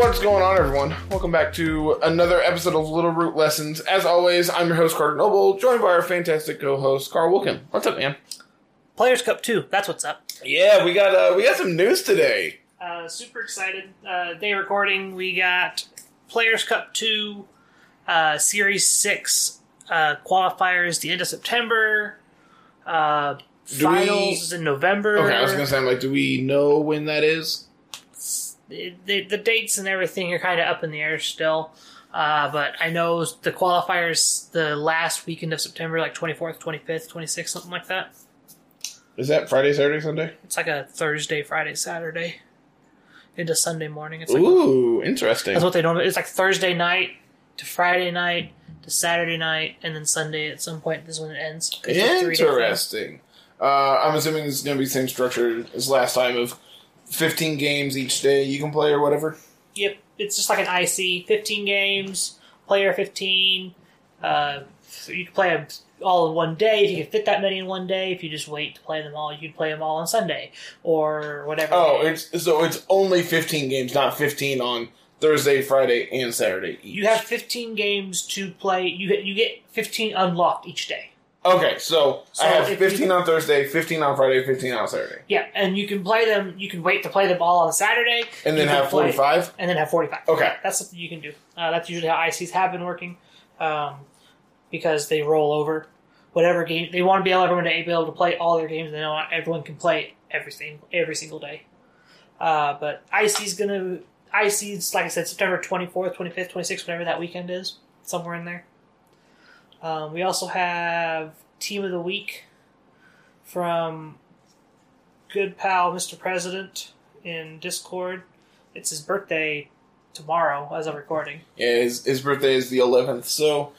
What's going on, everyone? Welcome back to another episode of Little Root Lessons. As always, I'm your host, Carter Noble, joined by our fantastic co-host, Carl Wilkin. What's up, man? Players Cup 2, that's what's up. Yeah, we got uh, we got some news today. Uh, super excited. Uh, day recording, we got Players Cup 2, uh, Series 6 uh, qualifiers the end of September. Uh, Do we- finals is in November. Okay, I was gonna say, I'm like, do we know when that is? The, the, dates and everything are kind of up in the air still. Uh, but I know the qualifiers the last weekend of September, like 24th, 25th, 26th, something like that. Is that Friday, Saturday, Sunday? It's like a Thursday, Friday, Saturday into Sunday morning. It's like Ooh, interesting. That's what they normally. It's like Thursday night to Friday night to Saturday night, and then Sunday at some point. This is when it ends. It's a three-day thing. Interesting. Uh, I'm assuming it's going to be the same structure as last time of 15 games each day you can play or whatever. Yep, it's just like an IC. Fifteen games, player fifteen. Uh, so you can play them all in one day if you can fit that many in one day. If you just wait to play them all, you can play them all on Sunday or whatever. Oh, day. it's so it's only 15 games, not 15 on Thursday, Friday, and Saturday. Each. you have fifteen games to play. You get you get fifteen unlocked each day. Okay, so, So I have 15 you- on Thursday, 15 on Friday, 15 on Saturday, Yeah, and you can play them. You can wait to play them all on Saturday, and then have play- 45. and then have 45. Okay. That's something you can do. Uh, that's usually how ICs have been working um, because they roll over. Whatever game they want to be able everyone to be able to play all their games. They know not want everyone can play every single every single day. Uh, but IC's gonna IC's like I said September 24th, 25th, 26th, whatever that weekend is, somewhere in there. Um, we also have team of the week from good pal Mr. President in Discord. It's his birthday tomorrow as of recording. Yeah, his, his birthday is the 11th, so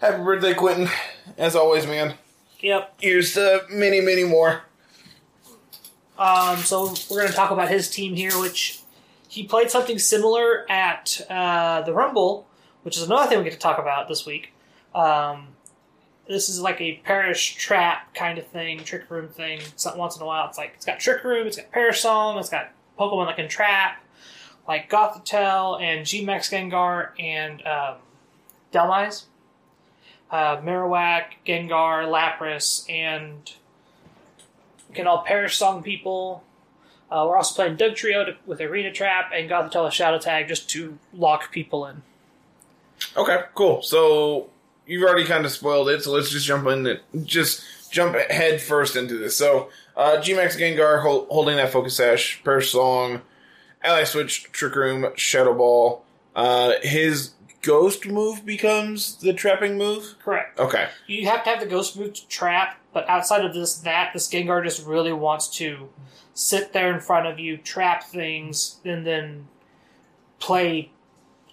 happy birthday, Quentin. As always, man. Yep. Here's to many, many more. Um, so we're going to talk about his team here, which he played something similar at uh, the Rumble, which is another thing we get to talk about this week. Um, this is like a perish trap kind of thing, trick room thing. So once in a while, it's like it's got trick room, it's got perish song, it's got Pokemon that can trap, like Gothitelle and G-Max Gengar and um, Dhelmise, uh, Marowak, Gengar, Lapras, and can all perish song people. Uh, we're also playing Dugtrio to, with Arena Trap and Gothitelle Shadow Tag just to lock people in. Okay, cool. So you've already kind of spoiled it, so let's just jump in just jump head first into this. So uh, G-Max Gengar hol- holding that Focus Sash, per song, Ally Switch, Trick Room, Shadow Ball. Uh, his Ghost move becomes the trapping move. Correct. Okay, You have to have the Ghost move to trap, but outside of this, that this Gengar just really wants to sit there in front of you, trap things, and then play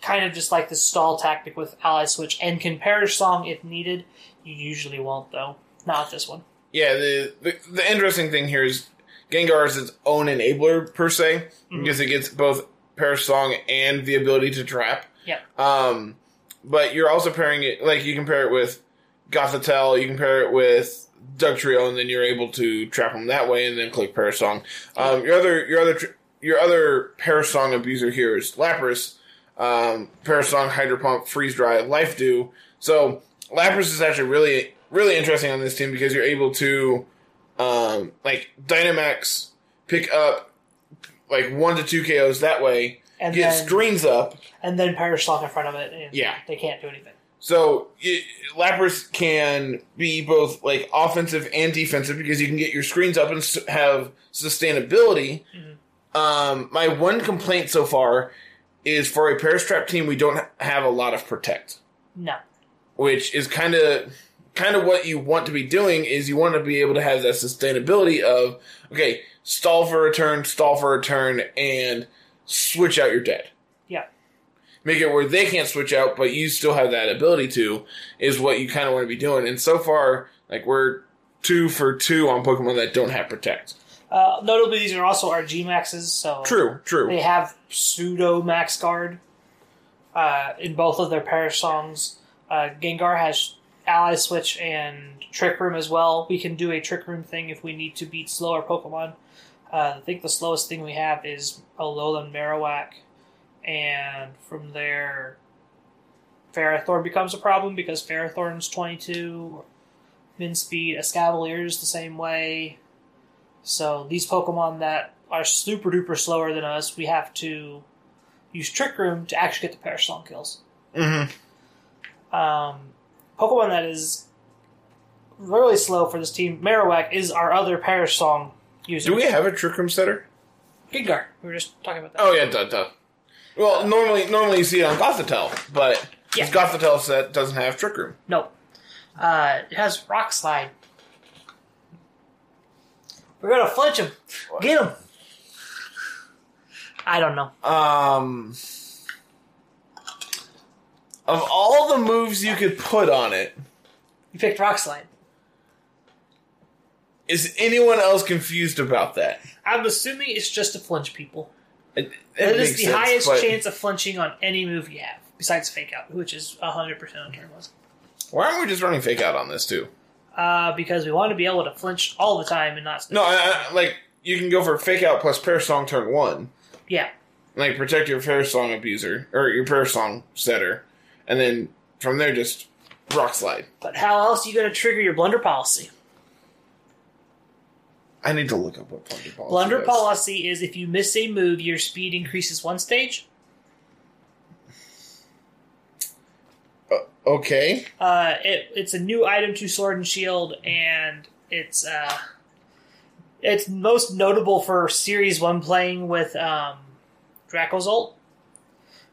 kind of just like the stall tactic with Ally Switch and can perish song if needed. You usually won't though. Not this one. yeah. The, the the interesting thing here is Gengar is its own enabler per se because it gets both Perish Song and the ability to trap. Yeah. Um, but you're also pairing it like you can pair it with Gothitelle, you can pair it with Dugtrio, and then you're able to trap them that way, and then click Perish Song. Um, your other your other your other Perish Song abuser here is Lapras, um, Perish Song, Hydro Pump, Freeze Dry, Life Dew. So Lapras is actually really really interesting on this team because you're able to um, like Dynamax pick up like one to two KOs that way, And get then screens up. and then Perish Song in front of it, and Yeah. they can't do anything. So it, Lapras can be both like offensive and defensive because you can get your screens up and have sustainability. Um, my one complaint so far is for a Trap team, we don't have a lot of protect, No. which is kind of kind of what you want to be doing. Is you want to be able to have that sustainability of okay, stall for a turn, stall for a turn, and switch out your dead Yeah. make it where they can't switch out, but you still have that ability to, is what you kind of want to be doing. And so far, like we're two for two on Pokemon that don't have Protect. Uh, notably, these are also our G Maxes, so True, true. They have pseudo max guard uh, in both of their perish songs. Uh, Gengar has ally switch and trick room as well. We can do a trick room thing if we need to beat slower Pokemon. Uh, I think the slowest thing we have is Alolan Marowak and from there, Ferrothorn becomes a problem because Ferrothorn's 22 min speed, Escavalier's the same way. So these Pokemon that are super duper slower than us, we have to use Trick Room to actually get the Perish Song kills. Mm-hmm. Um, Pokemon that is really slow for this team, Marowak, is our other Perish Song user. Do we have a Trick Room setter? Gengar. We were just talking about that. Oh yeah, duh, duh. Well, normally normally you see it on Gothitelle, but Yeah. this Gothitelle set doesn't have Trick Room. No. Uh, it has Rock Slide. We're gonna flinch him. Get him. I don't know. Um, of all the moves you could put on it, You picked Rock Slide. is anyone else confused about that? I'm assuming it's just to flinch people. It, It is the sense, highest but chance of flinching on any move you have, besides Fake Out, which is 100% on turn. Why aren't we just running fake out on this too? Uh, because we want to be able to flinch all the time and not. No, I, I, like you can go for fake out plus prayer song turn one, Yeah. like protect your prayer song abuser or your prayer song setter, and then from there just rock slide. But how else are you going to trigger your blunder policy? I need to look up what blunder policy. Blunder does. policy is if you miss a move, your speed increases one stage. Okay. Uh, it, it's a new item to Sword and Shield, and it's uh, it's most notable for Series One playing with um, Dracozolt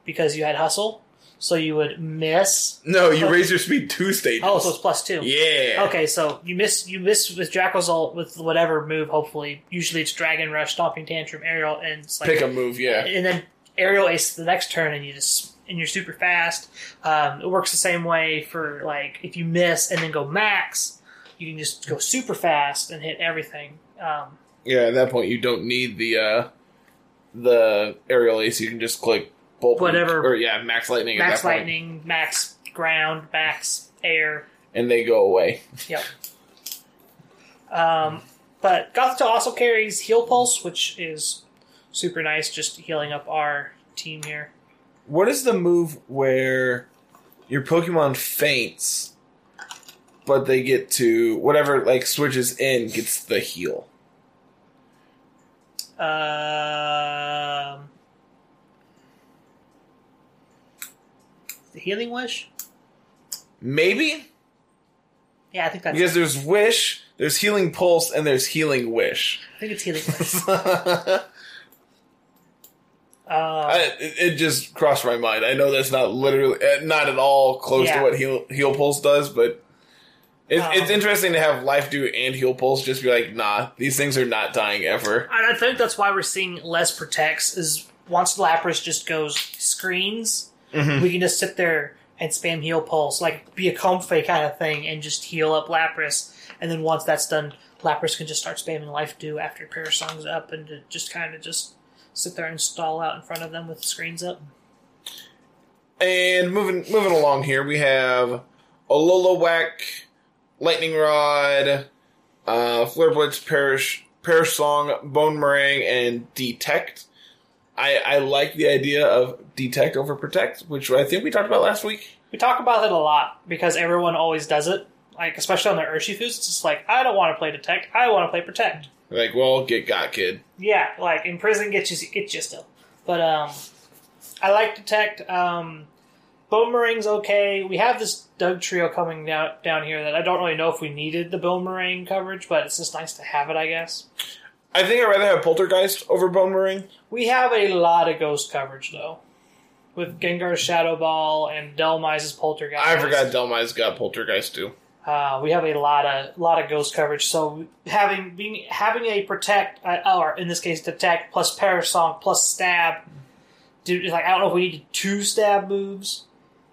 because you had Hustle, so you would miss. No, you raise your speed two stages. Oh, so it's plus two. yeah. Okay, so you miss you miss with Dracozolt with whatever move. Hopefully, usually it's Dragon Rush, Stomping Tantrum, Aerial, and it's like Pick a move. Yeah. and then aerial ace the next turn and you just and you're super fast um, it works the same way for like if you miss and then go max you can just go super fast and hit everything um, Yeah. At that point, you don't need the uh the aerial ace. You can just click bolt. Whatever. Or yeah, max lightning. max that point, lightning max ground max air and they go away. yep um, but Gothita also carries heal pulse which is super nice just healing up our team here What is the move where your Pokemon faints, but they get to whatever like switches in gets the heal? um, the healing wish Maybe Yeah, I think that's. because there's Wish, there's Healing Pulse, and there's Healing Wish. I think it's healing. Wish. I, Uh, it, it just crossed my mind. I know that's not literally, eh, not at all close Yeah. to what Heal Heal Pulse does, but. It's, Um, it's interesting to have Life Dew and Heal Pulse just be like, nah, these things are not dying ever. and I think that's why we're seeing less protects. Is once Lapras just goes screens, Mhm. we can just sit there and spam heal pulse, like be a comfy kind of thing, and just heal up Lapras. And then once that's done, Lapras can just start spamming Life Dew after Perish Song's up, and to just kind of just sit there and stall out in front of them with screens up. And moving moving along here, we have Alola Whack, Lightning Rod, uh, Flare Blitz, Parish Perish, Parasong, Bonemerang, and Detect. I, I like the idea of Detect over Protect, which I think we talked about last week. We talk about it a lot because everyone always does it. Like especially on the Urshifus, it's just like I don't want to play Detect, I want to play Protect. Like, well, get got, kid. Yeah, like in prison gets you gets you still. But um I like Detect. Um Boomerang's okay. We have this Dugtrio coming down down here that I don't really know if we needed the Boomerang coverage, but it's just nice to have it, I guess. I think I'd rather have Poltergeist over Bonemerang. We have a lot of ghost coverage though. With Gengar's Shadow Ball and Dhelmise's Poltergeist. I forgot Dhelmise got Poltergeist too. Uh, we have a lot of lot of ghost coverage. So having being having a protect uh, or in this case detect plus perish song plus stab. Dude, like I don't know if we need two stab moves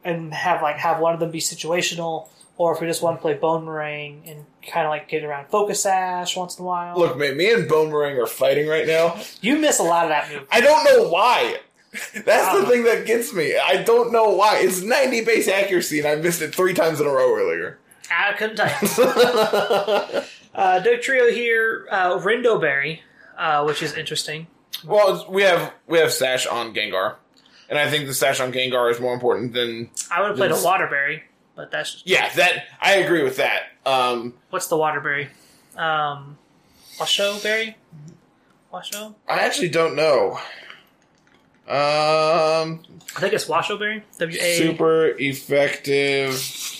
and have like have one of them be situational, or if we just want to play bonemerang and kind of like get around focus sash once in a while. Look, man, me and Bonemerang are fighting right now. you miss a lot of that move. I don't know why. That's the Um, thing that gets me. I don't know why. It's 90 base accuracy, and I missed it three times in a row earlier. I couldn't you. uh, Dugtrio here, uh, Rindoberry, uh, which is interesting. well, we have we have Sash on Gengar. and I think the Sash on Gengar is more important than I would have played a Waterberry, but that's just yeah. That I agree with that. Um, what's the Waterberry? Um, Washo berry. Washo. I actually don't know. Um, I think it's Washo berry. W A. super effective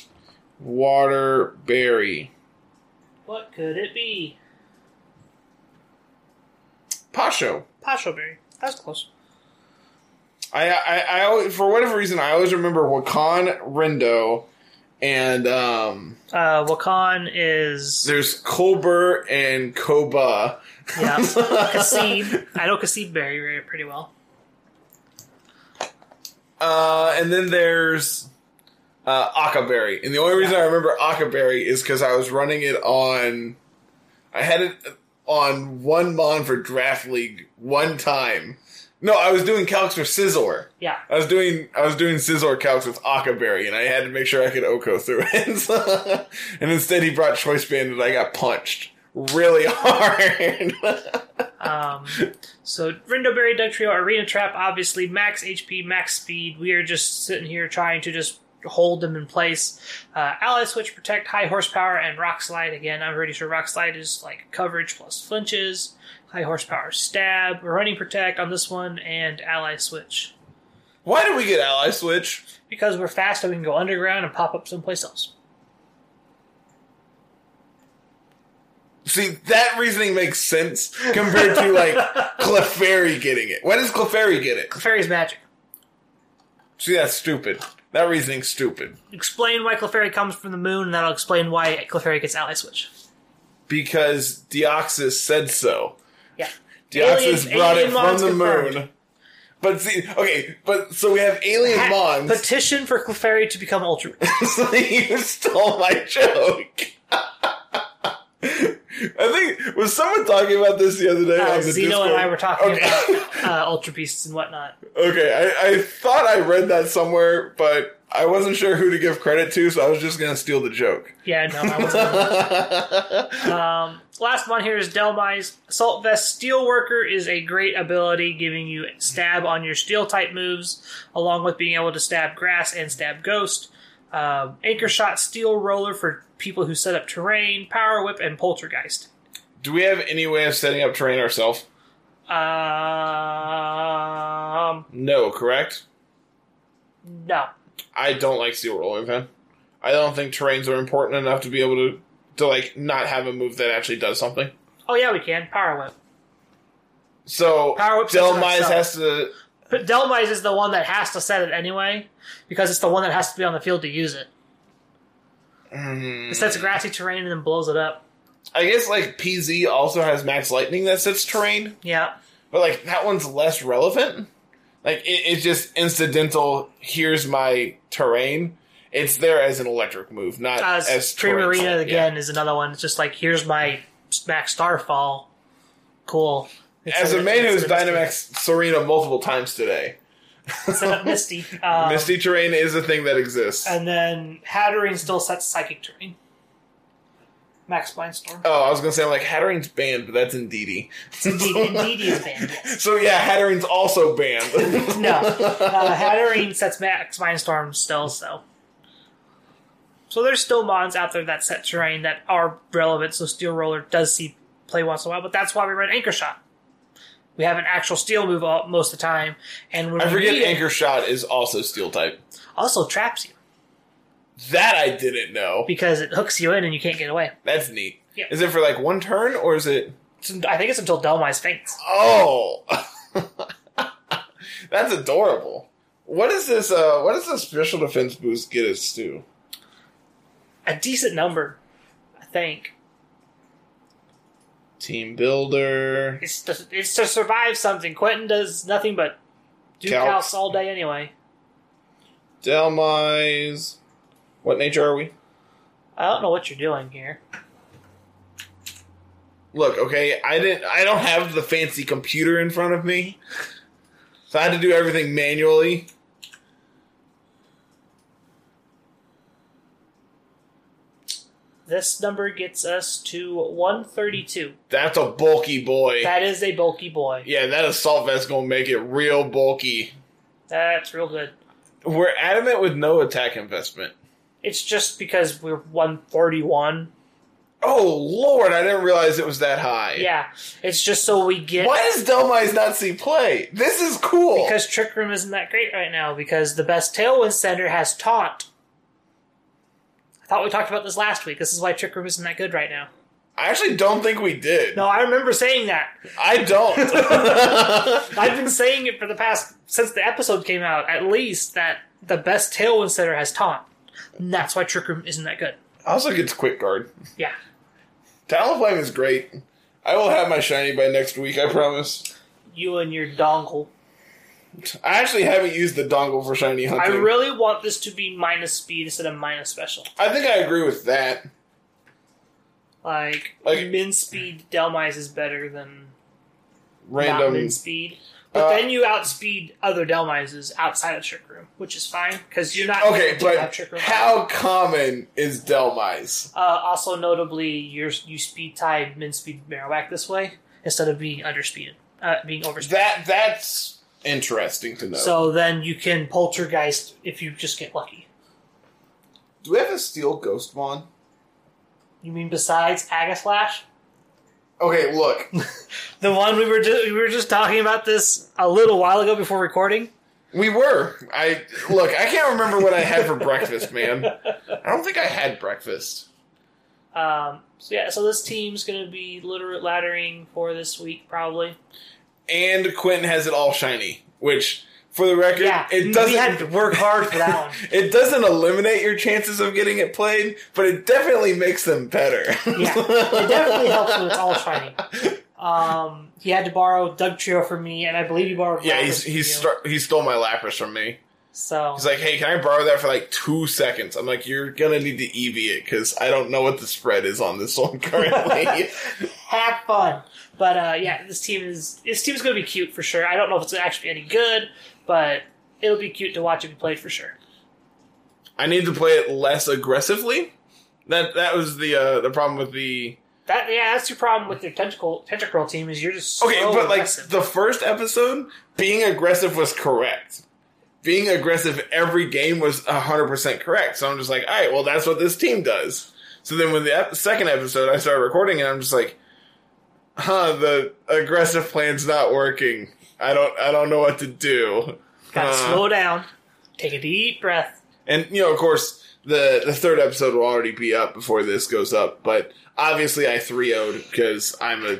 water berry. What could it be? Pasho. Pasho berry. That's close. I, I, I always, for whatever reason, I always remember Wacan Rindo, and um, Uh, Wacan is there's Colbur and Coba. yeah. Kasib. I know Kasib berry pretty well. Uh, and then there's uh, Occa Berry. And the only reason I remember Occa Berry is because I was running it on. I had it on one Mon for Draft League one time. No, I was doing calcs for Scizor. Yeah. I was doing I was doing Scizor calcs with Akaberry, and I had to make sure I could OHKO through it. and instead, he brought Choice Band, and I got punched really hard. Um, so Rindoberry, Dugtrio, Arena Trap, obviously max HP, max speed. We are just sitting here trying to just hold them in place. Uh, Ally Switch, Protect, High Horsepower, and Rock Slide. Again, I'm pretty sure Rock Slide is like coverage plus flinches. High Horsepower, Stab, Running Protect on this one, and Ally Switch. Why do we get Ally Switch? Because we're fast and we can go underground and pop up someplace else. See, that reasoning makes sense compared to like Clefairy getting it. Why does Clefairy get it? Clefairy's magic. See, that's stupid. That reasoning's stupid. Explain why Clefairy comes from the moon, and that'll explain why Clefairy gets Ally Switch. Because Deoxys said so. Yeah. Deoxys Aliens- brought alien it from the confirmed. moon. But see, okay, but so we have alien Ha- Mons. Petition for Clefairy to become Ultra. so you stole my joke. I think was someone talking about this the other day Uh, on the Zeno Discord? and I were talking Okay. about uh, Ultra Beasts and whatnot. Okay, I, I thought I read that somewhere, but I wasn't sure who to give credit to, so I was just gonna steal the joke. Yeah, no, I wasn't. um, last one here is Dhelmise. Assault Vest Steelworker is a great ability, giving you stab on your steel type moves, along with being able to stab grass and stab ghost. Um, Anchor Shot Steel Roller for people who set up terrain, Power Whip, and Poltergeist. Do we have any way of setting up terrain ourselves? Um, No, correct? no. I don't like steel rolling fan. I don't think terrains are important enough to be able to to like not have a move that actually does something. Oh yeah, we can Power Whip. So Power whip Dhelmise has to But Dhelmise is the one that has to set it anyway, because it's the one that has to be on the field to use it. Hmm. It sets a grassy terrain and then blows it up. I guess like PZ also has max lightning that sets terrain, Yeah. but like that one's less relevant. Like it, it's just incidental. Here's my terrain. It's there as an electric move, not As, as Arena set. again is another one. It's just like here's my max starfall. Cool. Yeah. As a man who's Dynamax Serena multiple times today, set up Misty. Um, Misty terrain is a thing that exists. And then Hatterene still sets psychic terrain. Max Mindstorm. Oh, I was gonna say I'm like Hatterene's banned, but that's Indeedee. Indeed, indeed he is banned. Yes. So yeah, Hatterene's also banned. No, uh, Hatterene sets Max Mindstorm still, so. So there's still mods out there that set terrain that are relevant, so Steel Roller does see play once in a while, but that's why we run Anchor Shot. We have an actual steel move all, most of the time, and when I we forget need it, Anchor Shot is also Steel type. also traps you That I didn't know. because it hooks you in and you can't get away. That's neat. Yeah. Is it for like one turn or is it? It's- I think it's until Dhelmise faints. Oh, that's adorable. What is this? Uh, what does the special defense boost get us to? A decent number, I think. Team builder. It's to, it's to survive something. Quentin does nothing but do calcs all day anyway. Dhelmise. What nature are we? I don't know what you're doing here. Look, okay, I didn't. I don't have the fancy computer in front of me, so I had to do everything manually. This number gets us to 132. That's a bulky boy. That is a bulky boy. yeah, that assault vest gonna make it real bulky. That's real good. We're adamant with no attack investment. It's just because we're 131. Oh lord, I didn't realize it was that high. Yeah, it's just so we get Why does Dhelmise not see play? This is cool. because Trick Room isn't that great right now because the best Tailwind setter has taunt. I thought we talked about this last week. This is why Trick Room isn't that good right now. I actually don't think we did. No, I remember saying that. I don't. I've been saying it for the past since the episode came out, at least that the best Tailwind setter has taunt. And that's why Trick Room isn't that good. also gets quick guard. Yeah. Talonflame is great. I will have my shiny by next week, I promise. You and your dongle. I actually haven't used the dongle for shiny hunting. I really want this to be minus speed instead of minus special. I think I agree with that. Like, Like- min speed Dhelmise is better than Random. min speed. But Uh, then you outspeed other Dhelmises outside of Trick Room, which is fine because you're not Okay, going to have but Trick Room. how common is Dhelmise? Uh, also, notably, you're, you speed tie min speed Marowak this way instead of being underspeeded, uh, being overspeeded. That that's interesting to know. So then you can poltergeist if you just get lucky. do we have a steel Ghostmon? You mean besides Aegislash? Okay, look. The one we were just, we were just talking about this a little while ago before recording. We were. I look. I can't remember what I had for breakfast, man. I don't think I had breakfast. Um, so yeah, so this team's going to be literate laddering for this week probably. And Quentin has it all shiny, which, for the record, Yeah, it doesn't. we had to work hard for that one. It doesn't eliminate your chances of getting it played, but it definitely makes them better. Yeah, it definitely helps when it's all shiny. Um, he had to borrow Dugtrio for me, and I believe he borrowed. Yeah, he's from he you. star- he stole my Lapras from me. So He's like, "Hey, can I borrow that for like two seconds?" I'm like, "You're gonna need to EV it because I don't know what the spread is on this one currently." fun. But uh, yeah, this team is this team is going to be cute for sure. I don't know if it's actually any good, but it'll be cute to watch it be played for sure. I need to play it less aggressively. That that was the uh, the problem with the That yeah, that's your problem with your tentacle tentacruel team is you're just okay, so but like the first episode, being aggressive was correct. Being aggressive every game was hundred percent correct. So I'm just like, all right, well, that's what this team does. So then when the ep- second episode, I started recording, and I'm just like, huh, the aggressive plan's not working. I don't I don't know what to do. Gotta Uh, slow down, take a deep breath. And you know, of course, the the third episode will already be up before this goes up. But obviously, I 3 0'd because I'm a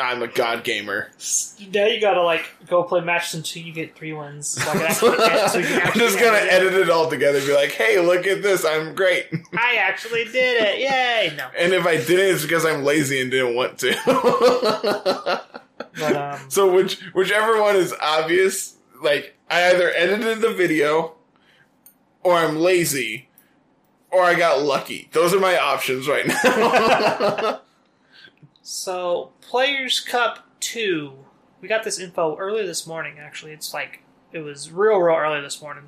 I'm a god gamer. Now you gotta like go play matches until you get three wins. So I can actually get, so you can I'm just gonna edit it. all together. and Be like, hey, look at this, I'm great. I actually did it! Yay! No, And if I didn't, it's because I'm lazy and didn't want to. but um, so which whichever one is obvious, like I either edited the video, or I'm lazy, or I got lucky. Those are my options right now. So, Players Cup 2. We got this info earlier this morning, actually. It's like, it was real, real early this morning.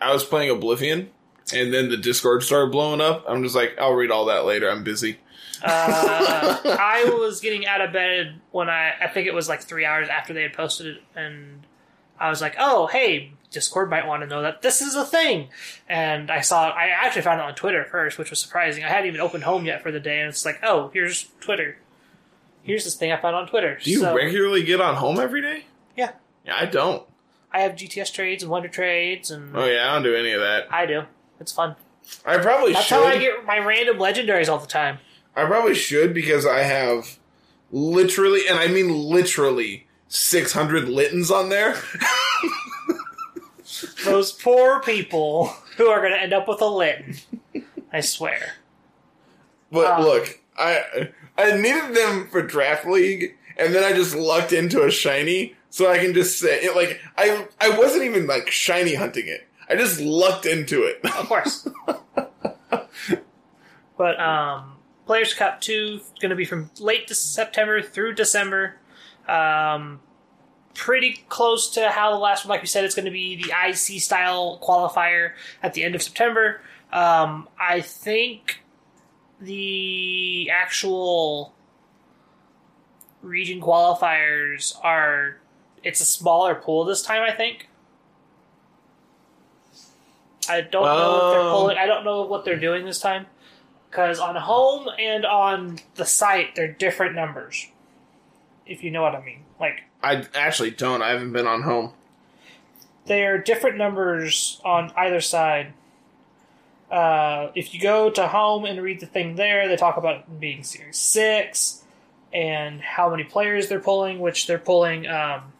I was playing Oblivion, and then the Discord started blowing up. I'm just like, I'll read all that later. I'm busy. Uh, I was getting out of bed when I, I think it was like three hours after they had posted it, and I was like, oh, hey, Discord might want to know that this is a thing. And I saw, I actually found it on Twitter first, which was surprising. I hadn't even opened home yet for the day, and it's like, oh, here's Twitter. Here's this thing I found on Twitter. Do you So- regularly get on home every day? Yeah. Yeah, I don't. I have GTS trades and Wonder trades, and Oh yeah, I don't do any of that. I do. It's fun. I probably That's should. how I get my random legendaries all the time. I probably should because I have literally, and I mean literally, 600 Littens on there. Those poor people who are going to end up with a Litten. I swear. But Um, look, I I needed them for draft league, and then I just lucked into a shiny, so I can just say it. Like I I wasn't even like shiny hunting it. I just lucked into it. Of course. but um, Players Cup 2 is going to be from late September through December. Um, pretty close to how the last one, like we said, it's going to be the IC style qualifier at the end of September. Um, I think the actual region qualifiers are it's a smaller pool this time i think I don't know if they're pulling. I don't know what they're doing this time because on home and on the site they're different numbers. If you know what I mean, like I actually don't. I haven't been on home. they are different numbers on either side. Uh, if you go to home and read the thing there, they talk about it being Series Six and how many players they're pulling, which they're pulling. Um,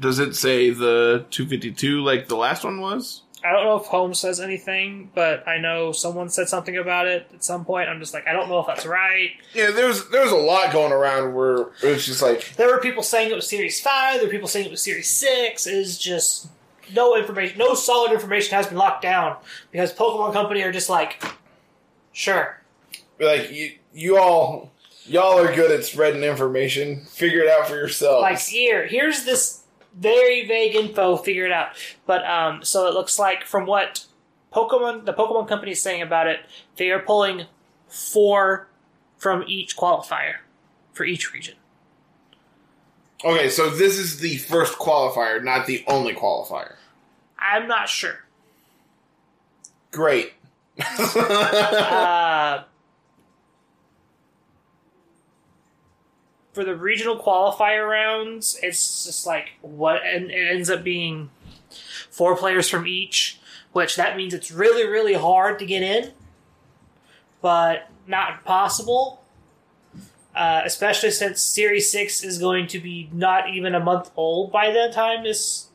Does it say the 252 like the last one was? I don't know if Home says anything, but I know someone said something about it at some point. I'm just like, I don't know if that's right. Yeah, there's there's a lot going around where it's just like There were people saying it was Series 5, there were people saying it was Series 6. Is just no information, no solid information has been locked down because Pokemon Company are just like, sure. like you you all y'all are good at spreading information. Figure it out for yourselves. Like, here, here's this very vague info, figure it out. But, um, so it looks like from what Pokemon, the Pokemon Company is saying about it, they are pulling four from each qualifier for each region. Okay, so this is the first qualifier, not the only qualifier. I'm not sure. Great. Uh, for the regional qualifier rounds, it's just like what, and it ends up being four players from each, which that means it's really, really hard to get in, but not impossible. Uh, especially since Series 6 is going to be not even a month old by the time this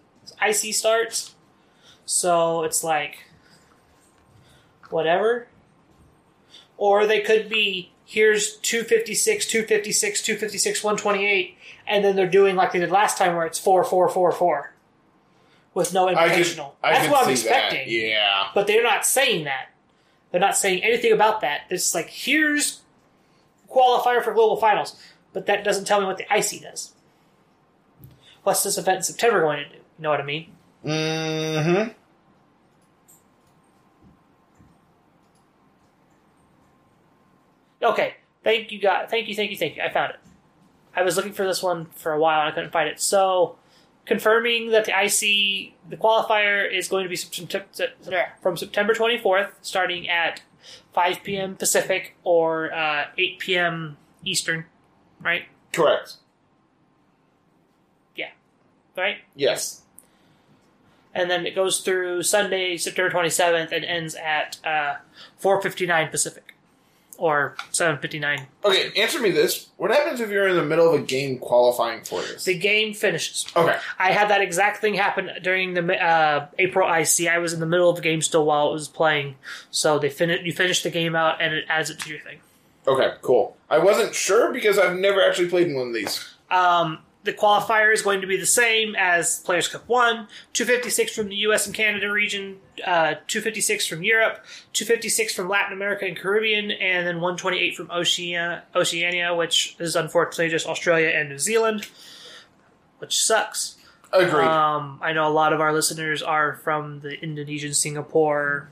IC starts. So it's like, whatever. Or they could be here's 256, 256, 256, 128, and then they're doing like they did last time where it's 4444 with no I could. I That's what I'm see that. expecting. Yeah. But they're not saying that. They're not saying anything about that. It's like here's qualifier for global finals, but that doesn't tell me what the IC does. What's this event in September going to do? You know what I mean? Mm-hmm. Okay. Thank you, God. Thank you, thank you, thank you. I found it. I was looking for this one for a while and I couldn't find it. So, confirming that the IC, the qualifier is going to be from September 24th, starting at 5 p.m. Pacific or uh, 8 p.m. Eastern, right? Correct. Yeah. Right? Yes. And then it goes through Sunday, September 27th, and ends at uh, 4:59 Pacific, or 7:59. Okay, answer me this. What happens if you're in the middle of a game qualifying for this? The game finishes. Okay. I had that exact thing happen during the uh, April IC. I was in the middle of the game still while it was playing, so they fin- you finish the game out and it adds it to your thing. Okay, cool. I wasn't sure because I've never actually played in one of these. Um, the qualifier is going to be the same as Players Cup 1, 256 from the US and Canada region, uh, 256 from Europe, 256 from Latin America and Caribbean, and then 128 from Oceania, Oceania, which is unfortunately just Australia and New Zealand, which sucks. Agreed. Um, I know a lot of our listeners are from the Indonesian, Singapore.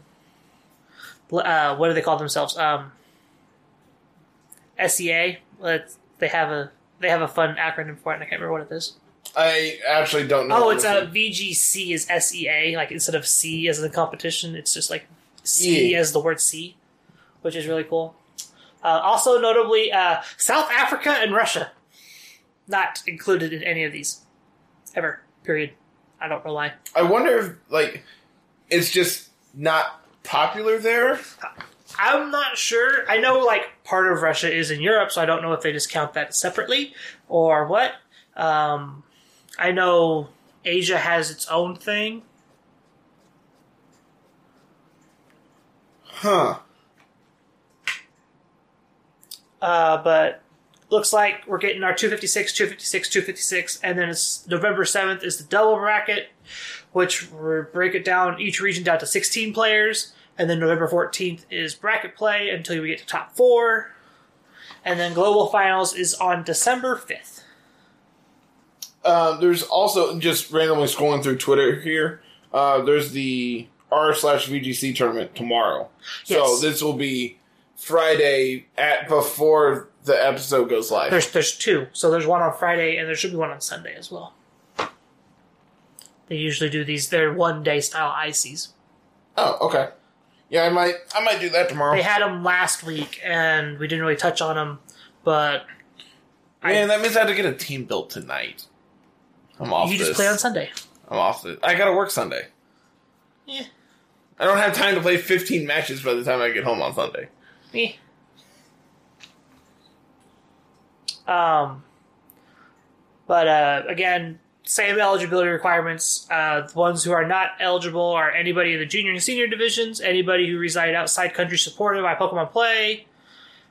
Uh, what do they call themselves? Um, SEA. Let's- They have a they have a fun acronym for it, and I can't remember what it is. I actually don't know. Oh, it's this a VGC is SEA. Like instead of C as the competition, it's just like C Yeah. as the word C, which is really cool. Uh, also, notably, uh, South Africa and Russia not included in any of these ever. Period. I don't know why. I wonder if like it's just not popular there. I'm not sure. I know like part of Russia is in Europe, so I don't know if they just count that separately or what. Um, I know Asia has its own thing. Huh. Uh, but looks like we're getting our 256, 256, 256, and then it's November 7th is the double bracket, which we break it down each region down to 16 players, and then November 14th is bracket play until we get to top four, and then global finals is on December 5th. Um, there's also just randomly scrolling through Twitter here. Uh, there's the R slash VGC tournament tomorrow. So this will be Friday at before the episode goes live. There's there's two, so there's one on Friday and there should be one on Sunday as well. They usually do these. They're one day style ICs. Oh, okay. Yeah, I might I might do that tomorrow. They had them last week, and we didn't really touch on them. But Man, that means I have to get a team built tonight. I'm off you this. just play on Sunday. I'm off this. I gotta work Sunday. Yeah. I don't have time to play 15 matches by the time I get home on Sunday. Eh. Um, but uh, again, same eligibility requirements. Uh, the ones who are not eligible are anybody in the junior and senior divisions, anybody who reside outside country supported by Pokemon Play,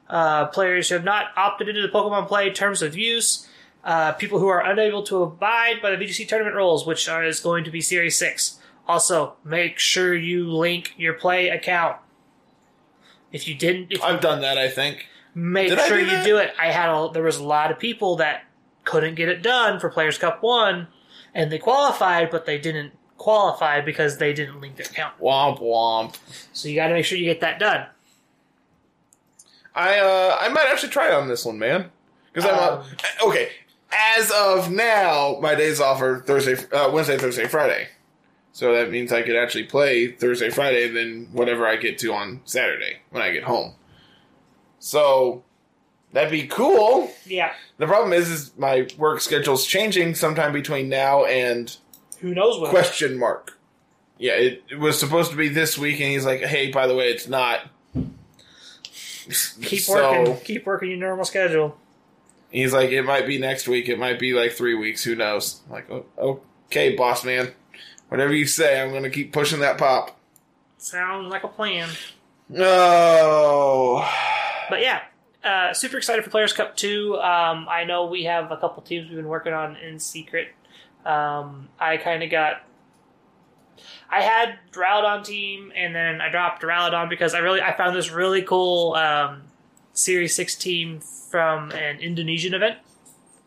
uh, players who have not opted into the Pokemon Play terms of use, uh, people who are unable to abide by the VGC tournament rules, which are, is going to be Series 6. Also, make sure you link your Play account. If you didn't, if I've done that, I think. make Did sure do you that? do it. I had a, there was a lot of people that couldn't get it done for Players Cup one, and they qualified, but they didn't qualify because they didn't link their account. Womp womp. So you got to make sure you get that done. I uh I might actually try on this one, man. Because I'm Um, uh, okay. As of now, my days off are Thursday, uh, Wednesday, Thursday, Friday. So that means I could actually play Thursday, Friday, then whatever I get to on Saturday when I get home. So that'd be cool. Yeah. The problem is, is my work schedule's changing sometime between now and Who knows what? question mark. Yeah, it, it was supposed to be this week, and he's like, "Hey, by the way, it's not." Keep So- working. Keep working your normal schedule. He's like, it might be next week. It might be like three weeks. Who knows? I'm like, "Oh, okay, boss man. Whatever you say, I'm going to keep pushing that pop. Sounds like a plan. Oh. But yeah, uh, super excited for Players Cup 2. Um, I know we have a couple teams we've been working on in secret. Um, I kind of got. I had Duraludon team, and then I dropped Duraludon because I really I found this really cool um, Series 6 team from an Indonesian event,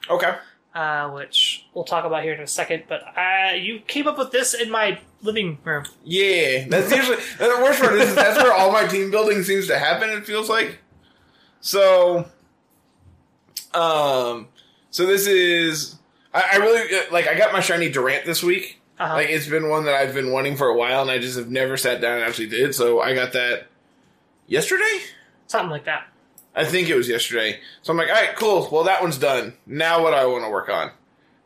Okay. uh, which we'll talk about here in a second. But uh, you came up with this in my living room. Yeah, that's usually the worst part is that's where all my team building seems to happen. It feels like so. Um, so this is I, I really like. I got my shiny Durant this week. Uh-huh. Like it's been one that I've been wanting for a while, and I just have never sat down and actually did. So I got that yesterday. Something like that. I think it was yesterday. So I'm like, all right, cool. Well, that one's done. Now what do I want to work on? I'm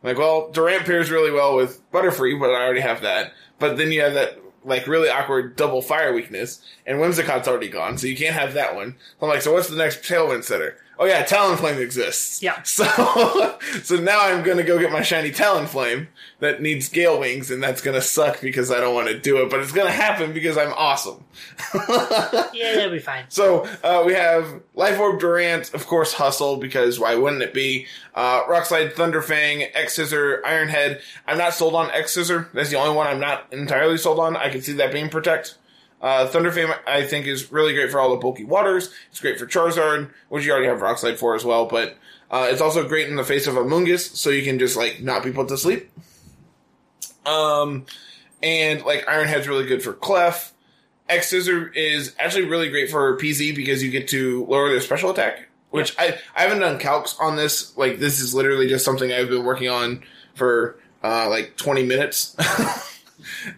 like, well, Durant pairs really well with Butterfree, but I already have that. But then you have that like really awkward double fire weakness, and Whimsicott's already gone, so you can't have that one. I'm like, so what's the next Tailwind setter? Oh yeah, Talonflame exists. Yeah. So so now I'm gonna go get my shiny Talonflame that needs Gale Wings, and that's gonna suck because I don't want to do it, but it's gonna happen because I'm awesome. Yeah, that'll be fine. So uh, we have Life Orb Durant, of course, Hustle because why wouldn't it be? Uh, Rockslide, Thunderfang, X Scissor, Ironhead. I'm not sold on X Scissor. That's the only one I'm not entirely sold on. I can see that being Protect. Uh, Thunderfang, I think, is really great for all the bulky waters. It's great for Charizard, which you already have Rockslide for as well. But uh, it's also great in the face of Amoonguss, so you can just like not be put to sleep. Um, and like Ironhead's really good for Clef. X Scissor is actually really great for PZ because you get to lower their special attack. Which I I haven't done calcs on this. Like this is literally just something I've been working on for uh, like 20 minutes.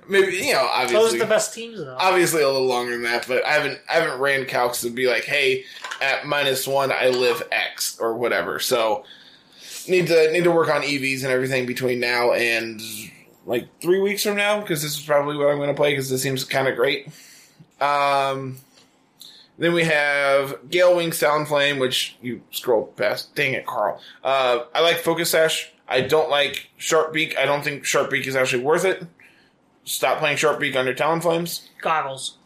Maybe you know obviously Those are the best teams, though. obviously a little longer than that, but I haven't I haven't ran calcs to be like, hey, at minus one I live X or whatever. So need to need to work on EVs and everything between now and like three weeks from now because this is probably what I'm going to play because this seems kind of great. Um, then we have Gale Wings Talonflame, which you scroll past. Dang it, Carl. Uh, I like Focus Sash. I don't like Sharp Beak. I don't think Sharp Beak is actually worth it. Stop playing Sharp Beak under Talonflames. Goggles.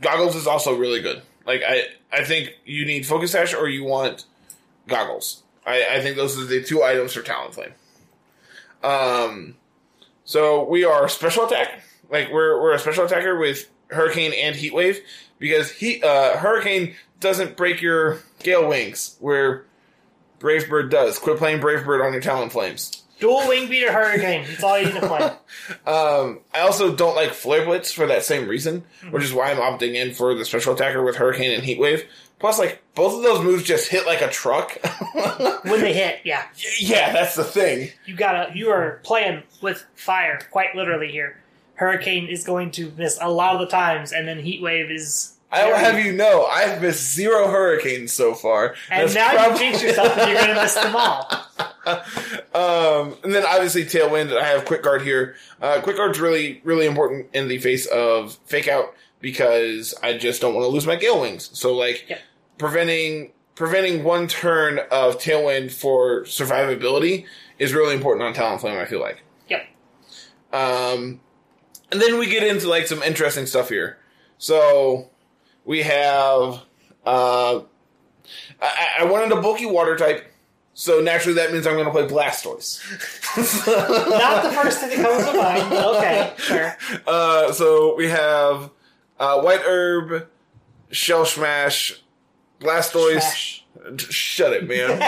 Goggles is also really good. Like I, I think you need Focus Sash or you want Goggles. I, I think those are the two items for Talonflame. Um, so we are special attack. Like we're we're a special attacker with Hurricane and Heat Wave because he uh, Hurricane doesn't break your Gale Wings where Brave Bird does. Quit playing Brave Bird on your Talonflames. Dual wing beater hurricane. That's all you need to play. Um, I also don't like Flare Blitz for that same reason, which is why I'm opting in for the special attacker with Hurricane and Heat Wave. Plus, like both of those moves just hit like a truck. When they hit, yeah. yeah, that's the thing. You gotta you are playing with fire, quite literally here. Hurricane is going to miss a lot of the times, and then Heat Wave is I will have you know, I've missed zero hurricanes so far. And That's now prob- you jinx yourself and you're gonna miss them all. Um, and then obviously Tailwind. I have Quick Guard here. Uh, Quick Guard's really, really important in the face of Fake Out because I just don't want to lose my Gale Wings. So like Yeah. preventing preventing one turn of Tailwind for survivability is really important on Talonflame. I feel like. Yep. Um, and then we get into like some interesting stuff here. So we have. Uh, I, I wanted a bulky water type, so naturally that means I'm going to play Blastoise. Not the first thing that comes to mind, okay, sure. Uh, so we have uh, White Herb, Shell Smash, Blastoise. Smash. Shut it, man.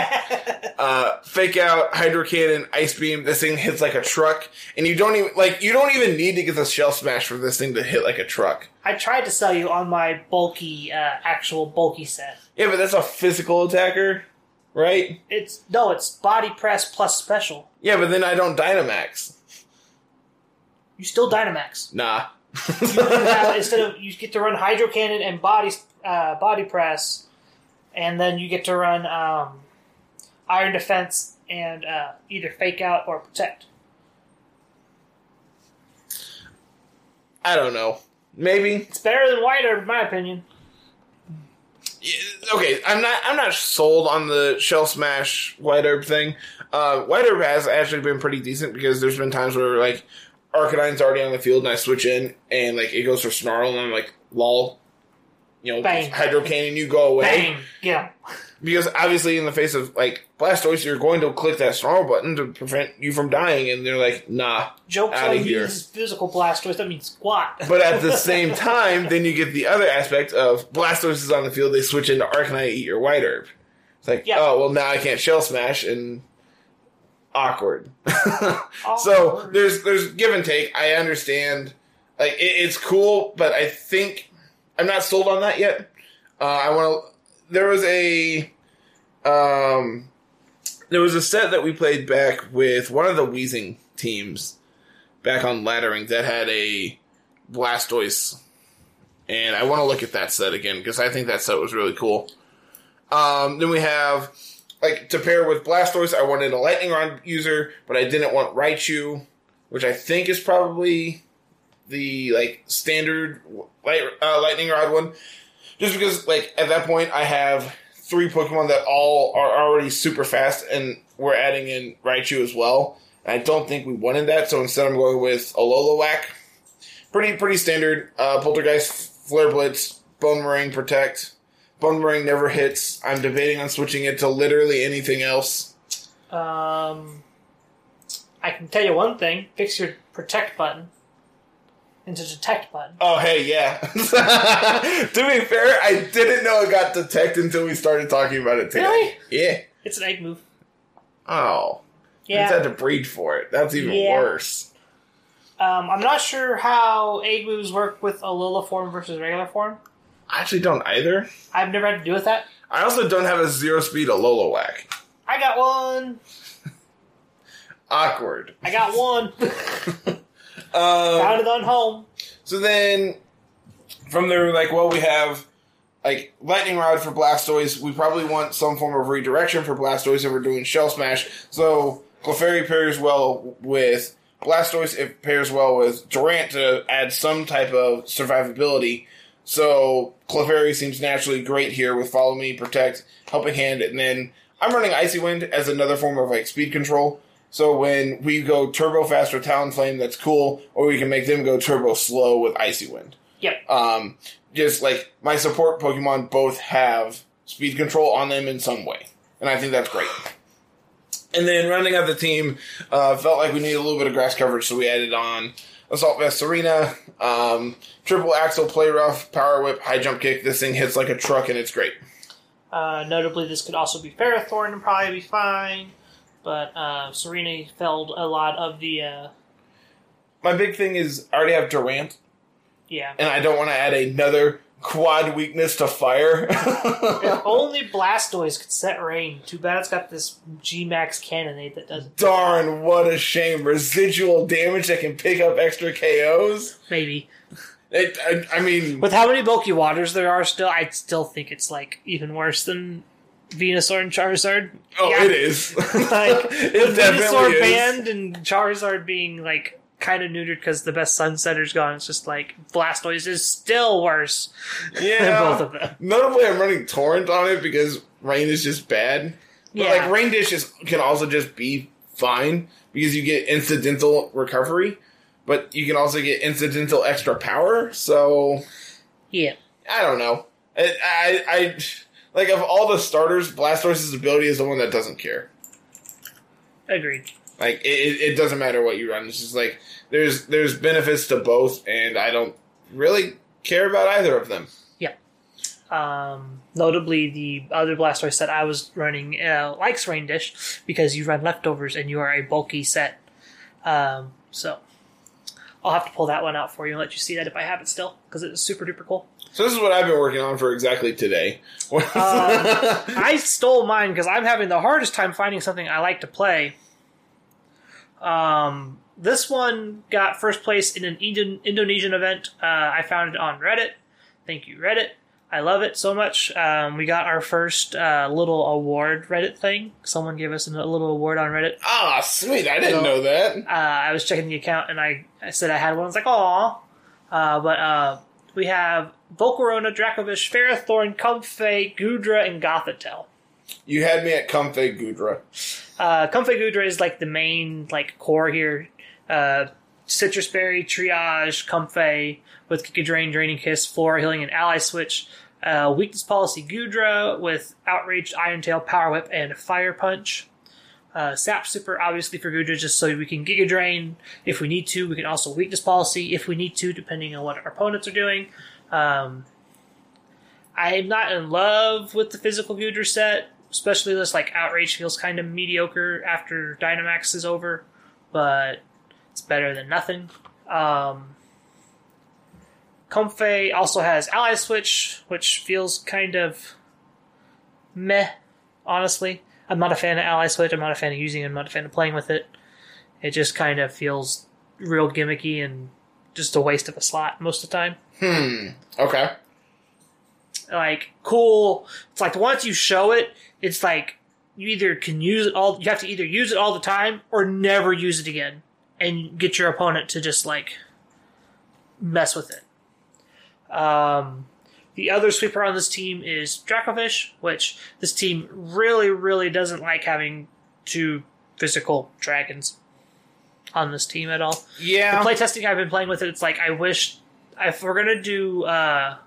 uh, fake out, Hydro Cannon, Ice Beam. This thing hits like a truck, and you don't even like you don't even need to get the Shell Smash for this thing to hit like a truck. I tried to sell you on my bulky, uh, actual bulky set. Yeah, but that's a physical attacker, right? It's no, it's body press plus special. Yeah, but then I don't Dynamax. You still Dynamax. Nah. You have, instead of you get to run Hydro Cannon and body uh, body press, and then you get to run um, Iron Defense and uh, either Fake Out or Protect. I don't know. Maybe It's better than White Herb, in my opinion. Yeah, okay, I'm not I'm not sold on the shell smash white herb thing. Uh, white herb has actually been pretty decent because there's been times where like Arcanine's already on the field and I switch in and like it goes for snarl and I'm like lol, you know, Bang. hydro cannon, you go away Bang! Him. Because obviously in the face of like Blastoise, you're going to click that snarl button to prevent you from dying, and they're like, nah. Jokes Outta on here. physical Blastoise. That means squat. But at the same time, then you get the other aspect of Blastoise is on the field, they switch into Arcanine, eat your white herb. It's like, Yeah. oh, well, now I can't shell smash, and awkward. so there's there's give and take. I understand. Like, it, it's cool, but I think I'm not sold on that yet. Uh, I want to. There was a. Um, there was a set that we played back with one of the Wheezing teams back on Laddering that had a Blastoise, and I want to look at that set again because I think that set was really cool. Um, then we have like to pair with Blastoise, I wanted a Lightning Rod user, but I didn't want Raichu, which I think is probably the like standard light, uh, Lightning Rod one. Just because like at that point I have three Pokemon that all are already super fast, and we're adding in Raichu as well. I don't think we wanted that, so instead I'm going with Alola Whack. Pretty pretty standard. Uh, Poltergeist, Flare Blitz, Bonemerang, Protect. Bonemerang never hits. I'm debating on switching it to literally anything else. Um, I can tell you one thing: fix your protect button into detect button. Oh hey, yeah. to be fair, I didn't know it got detect until we started talking about it today. Really? Yeah. It's an egg move. Oh. Yeah. just had to breed for it. That's even Yeah. worse. Um, I'm not sure how egg moves work with Alola form versus regular form. I actually don't either. I've never had to do with that. I also don't have a zero speed Alola Whack. I got one. Awkward. I got one. Um, Found it on home. So then, from there, like, well, we have like lightning rod for Blastoise. We probably want some form of redirection for Blastoise if we're doing Shell Smash. So Clefairy pairs well with Blastoise. It pairs well with Durant to add some type of survivability. So Clefairy seems naturally great here with Follow Me, Protect, Helping Hand, and then I'm running Icy Wind as another form of like speed control. So when we go turbo fast with Talonflame, that's cool, or we can make them go turbo slow with Icy Wind. Yep. Um, just like my support Pokemon both have speed control on them in some way, and I think that's great. And then rounding out the team, uh, felt like we needed a little bit of grass coverage, so we added on Assault Vest Tsareena, um, Triple Axel, Play Rough, Power Whip, High Jump Kick. This thing hits like a truck, and it's great. Uh, notably, this could also be Ferrothorn and probably be fine. But uh, Tsareena felled a lot of the. Uh, My big thing is I already have Durant, yeah. and I don't want to add another quad weakness to fire. If only Blastoise could set rain. Too bad it's got this G Max cannonade that doesn't. Darn, what a shame. Residual damage that can pick up extra KOs. Maybe. It, I, I mean, With how many bulky waters there are still, I still think it's like even worse than Venusaur and Charizard. oh, Yeah. it is. Like it with Venusaur is. banned and Charizard being like kind of neutered because the best Sunsetter's gone. It's just like Blastoise is still worse Yeah. than both of them. Notably, I'm running Torrent on it because Rain is just bad. But Yeah. like Rain Dish is, can also just be fine because you get incidental recovery, but you can also get incidental extra power. So Yeah. I don't know. I, I, I like of all the starters, Blastoise's ability is the one that doesn't care. Agreed. Like it, it, doesn't matter what you run. It's just like there's there's benefits to both, and I don't really care about either of them. Yeah. Um, notably, the other Blastoise set I was running uh, likes Rain Dish because you run leftovers and you are a bulky set. Um, so I'll have to pull that one out for you and let you see that if I have it still because it's super duper cool. So this is what I've been working on for exactly today. Uh, I stole mine because I'm having the hardest time finding something I like to play. Um, this one got first place in an Indo- Indonesian event. Uh, I found it on Reddit. Thank you, Reddit. I love it so much. Um, we got our first uh, little award Reddit thing. Someone gave us a little award on Reddit. Ah, sweet! I didn't So- know that. Uh, I was checking the account and I, I said I had one. I was like, aw. Uh, but uh, we have Volcarona, Dracovish, Ferrothorn, Comfey, Goodra, and Gothitelle. You had me at Comfey Goodra. Uh, Comfey Goodra is like the main like core here. Uh, Sitrus Berry, Triage, Comfey with Giga Drain, Draining Kiss, Floral Healing, and Ally Switch. Uh, weakness Policy Goodra with Outrage, Iron Tail, Power Whip, and Fire Punch. Uh, Sap Sipper, obviously for Goodra, just so we can Giga Drain if we need to. We can also Weakness Policy if we need to, depending on what our opponents are doing. Um, I'm not in love with the physical Goodra set, especially this like Outrage feels kind of mediocre after Dynamax is over, but it's better than nothing. Um, Comfey also has Ally Switch, which feels kind of meh, honestly. I'm not a fan of Ally Switch. I'm not a fan of using it. I'm not a fan of playing with it. It just kind of feels real gimmicky and just a waste of a slot most of the time. Hmm. Okay. Like, cool. It's like once you show it, it's like you either can use it all, you have to either use it all the time or never use it again and get your opponent to just like mess with it. Um, the other sweeper on this team is Dracovish, which this team really, really doesn't like having two physical dragons on this team at all. Yeah. The playtesting I've been playing with it, it's like I wish if we're gonna do uh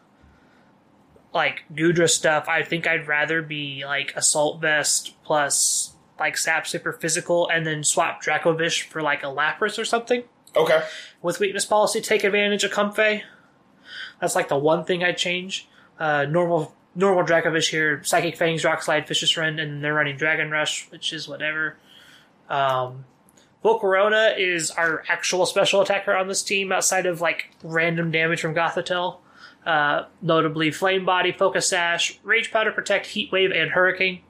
like Goodra stuff, I think I'd rather be like Assault Vest plus like Sap Sipper physical and then swap Dracovish for like a Lapras or something. okay. With weakness policy, take advantage of Comfey. That's like the one thing I'd change. Uh, normal normal Dracovish here, Psychic Fangs, Rock Slide, Fishious Rend, and they're running Dragon Rush, which is whatever. Um, Volcarona is our actual special attacker on this team outside of like random damage from Gothitelle. Uh, notably Flame Body, Focus Sash, Rage Powder, Protect, Heat Wave, and Hurricane.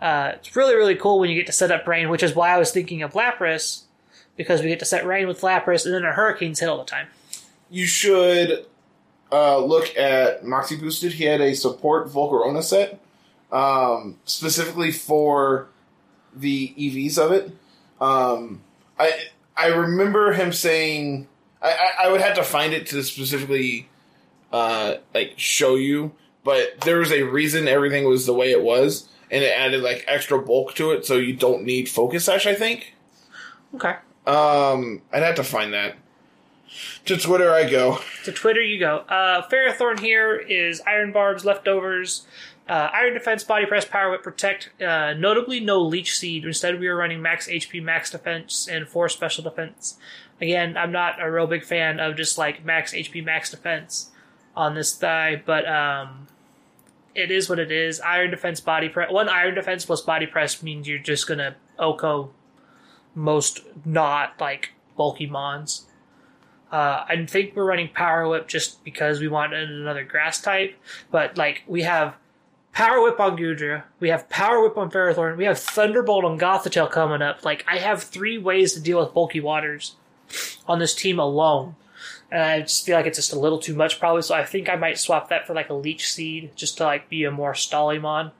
Uh, it's really, really cool when you get to set up Rain, which is why I was thinking of Lapras, because we get to set Rain with Lapras, and then our Hurricanes hit all the time. You should uh, look at Moxie Boosted. He had a support Volcarona set um, specifically for the EVs of it. Um, I I remember him saying I, I, I would have to find it to specifically uh, like show you, but there was a reason everything was the way it was, and it added like extra bulk to it, so you don't need Focus Sash. I think. Okay. Um, I'd have to find that. To Twitter I go. To Twitter you go. Uh, Ferrothorn here is Iron Barbs, Leftovers, uh, Iron Defense, Body Press, Power Whip, Protect. Uh, notably, no Leech Seed. Instead, we are running Max HP, Max Defense, and 4 Special Defense. Again, I'm not a real big fan of just like Max HP, Max Defense on this guy, but um, it is what it is. Iron Defense, Body Press. One Iron Defense plus Body Press means you're just gonna OHKO most not like bulky mons. Uh, I think we're running Power Whip just because we wanted another grass type, but like we have Power Whip on Goodra, we have Power Whip on Ferrothorn, we have Thunderbolt on Gothitelle coming up. Like I have three ways to deal with bulky waters on this team alone. And I just feel like it's just a little too much probably, so I think I might swap that for like a leech seed just to like be a more Stallymon.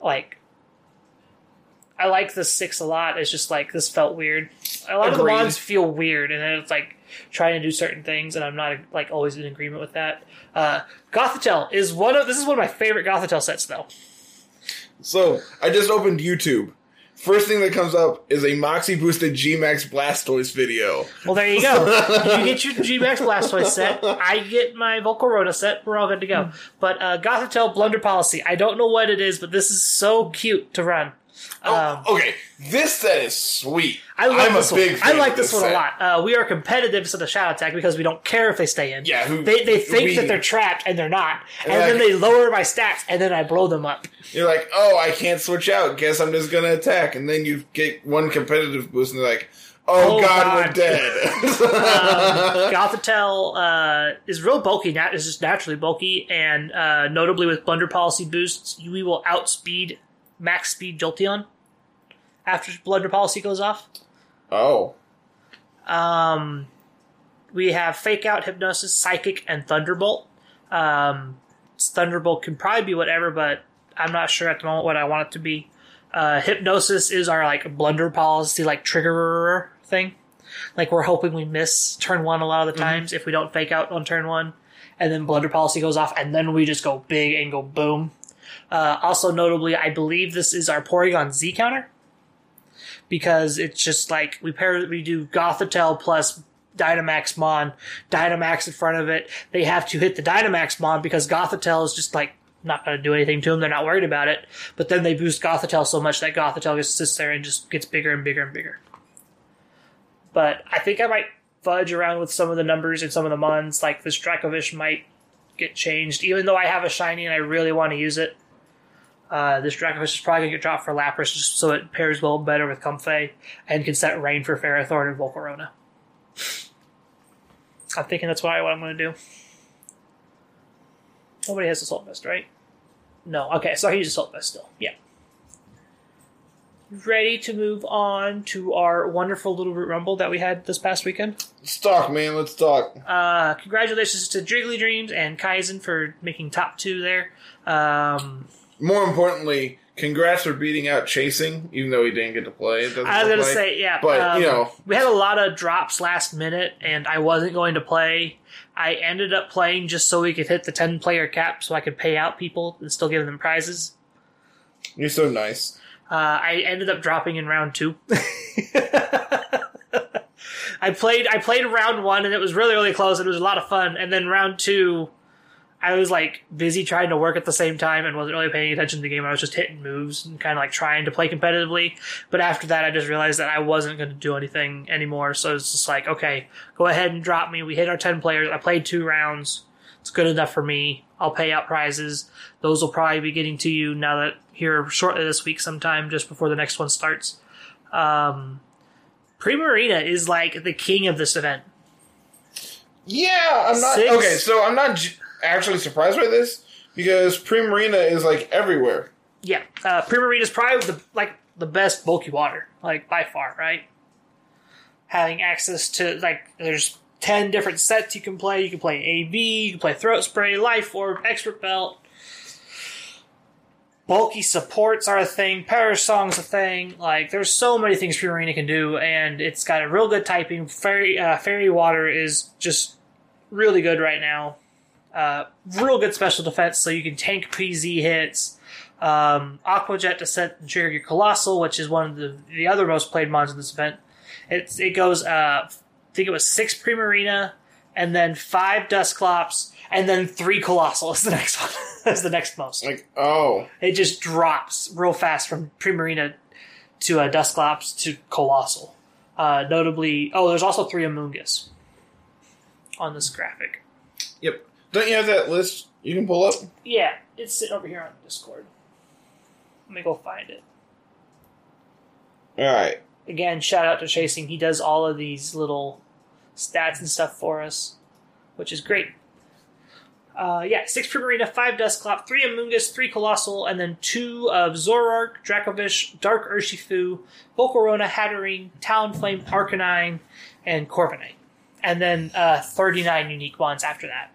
Like I like the six a lot. It's just like this felt weird. A lot of the Agreed. mons feel weird, and then it's like trying to do certain things, and I'm not like always in agreement with that. Uh, Gothitelle is one of this is one of my favorite Gothitelle sets though. So I just opened YouTube. First thing that comes up is a Moxie boosted G-Max Blastoise video. Well, there you go. you get your G-Max Blastoise set. I get my Volcarona set. We're all good to go. But uh, Gothitelle Blunder Policy. I don't know what it is, but this is so cute to run. Um, Oh, okay, this set is sweet. I like I'm this a big one. I like of this one a lot. Uh, we are competitive to the shadow attack because we don't care if they stay in. Yeah, who- they they think we- that they're trapped and they're not, and then they lower my stats and then I blow them up. You're like, oh, I can't switch out. Guess I'm just gonna attack, and then you get one competitive boost, and they're like, oh, Oh, god, God. we're dead. Um, Gothitelle uh, is real bulky. Nat is just naturally bulky, and uh, notably with Blunder Policy boosts, we will outspeed max speed Jolteon after Blunder Policy goes off. oh, Um, we have Fake Out, Hypnosis, Psychic, and Thunderbolt. Um, Thunderbolt can probably be whatever, but I'm not sure at the moment what I want it to be. Uh, Hypnosis is our like blunder policy, like triggerer thing. Like we're hoping we miss turn one a lot of the times if we don't fake out on turn one, and then blunder policy goes off, and then we just go big and go boom. Uh, also notably, I believe this is our Porygon Z counter because it's just like we pair we do Gothitelle plus Dynamax Mon, Dynamax in front of it. They have to hit the Dynamax Mon because Gothitelle is just like not going to do anything to them. They're not worried about it. But then they boost Gothitelle so much that Gothitelle just sits there and just gets bigger and bigger and bigger. But I think I might fudge around with some of the numbers and some of the Mons. Like this Dracovish might get changed, even though I have a shiny and I really want to use it. Uh, this Dracovish is probably going to get dropped for Lapras just so it pairs well better with Comfey and can set Rain for Ferrothorn and Volcarona. I'm thinking that's what, I, what I'm going to do. Nobody has Assault Vest, right? No. Okay, so I use Assault Vest still. Yeah. Ready to move on to our wonderful Little Root Rumble that we had this past weekend. let's talk, man. Let's talk. Uh, congratulations to Jiggly Dreams and Kaizen for making top two there. Um, More importantly, congrats for beating out Chasing, even though he didn't get to play. It I was look gonna say, yeah, But, um, you know. we had a lot of drops last minute, and I wasn't going to play. I ended up playing just so we could hit the ten player cap, so I could pay out people and still give them prizes. you're so nice. Uh, I ended up dropping in round two. I played I played round one and it was really really close and it was a lot of fun. And then round two, I was like busy trying to work at the same time and wasn't really paying attention to the game. I was just hitting moves and kind of like trying to play competitively. But after that, I just realized that I wasn't going to do anything anymore. So it's just like, okay, go ahead and drop me. We hit our ten players. I played two rounds. It's good enough for me. I'll pay out prizes. Those will probably be getting to you now that here shortly this week sometime just before the next one starts. Um, Primarina is like the king of this event. Yeah, I'm not. Six. Okay, so I'm not j- actually surprised by this because Primarina is like everywhere. Yeah, uh, is probably the like the best bulky water, like by far, right? Having access to like there's ten different sets you can play. You can play AB, you can play Throat Spray, Life Orb, Expert Belt. Bulky supports are a thing. Perish Song's a thing. Like there's so many things Primarina can do, and it's got a real good typing. Fairy uh, Fairy Water is just really good right now. Uh, real good special defense, so you can tank PZ hits um, Aquajet to set and trigger your Coalossal, which is one of the, the other most played mons in this event. It's, it goes, uh, I think it was six Primarina, and then five Dusclops, and then three Coalossal is the next one. That's the next most. Like, oh, It just drops real fast from Primarina to uh, Dusclops to Coalossal. Uh, notably, oh, there's also three Amoonguss on this graphic. Don't you have that list you can pull up? Yeah, it's sitting over here on Discord. Let me go find it. All right. Again, shout out to Chasing. He does all of these little stats and stuff for us, which is great. Uh, yeah, six Primarina, five Dusclop, three Amoonguss, three Coalossal, and then two of Zoroark, Dracovish, Dark Urshifu, Volcarona, Hatterene, Talonflame, Arcanine, and Corviknight. And then uh, 39 unique ones after that.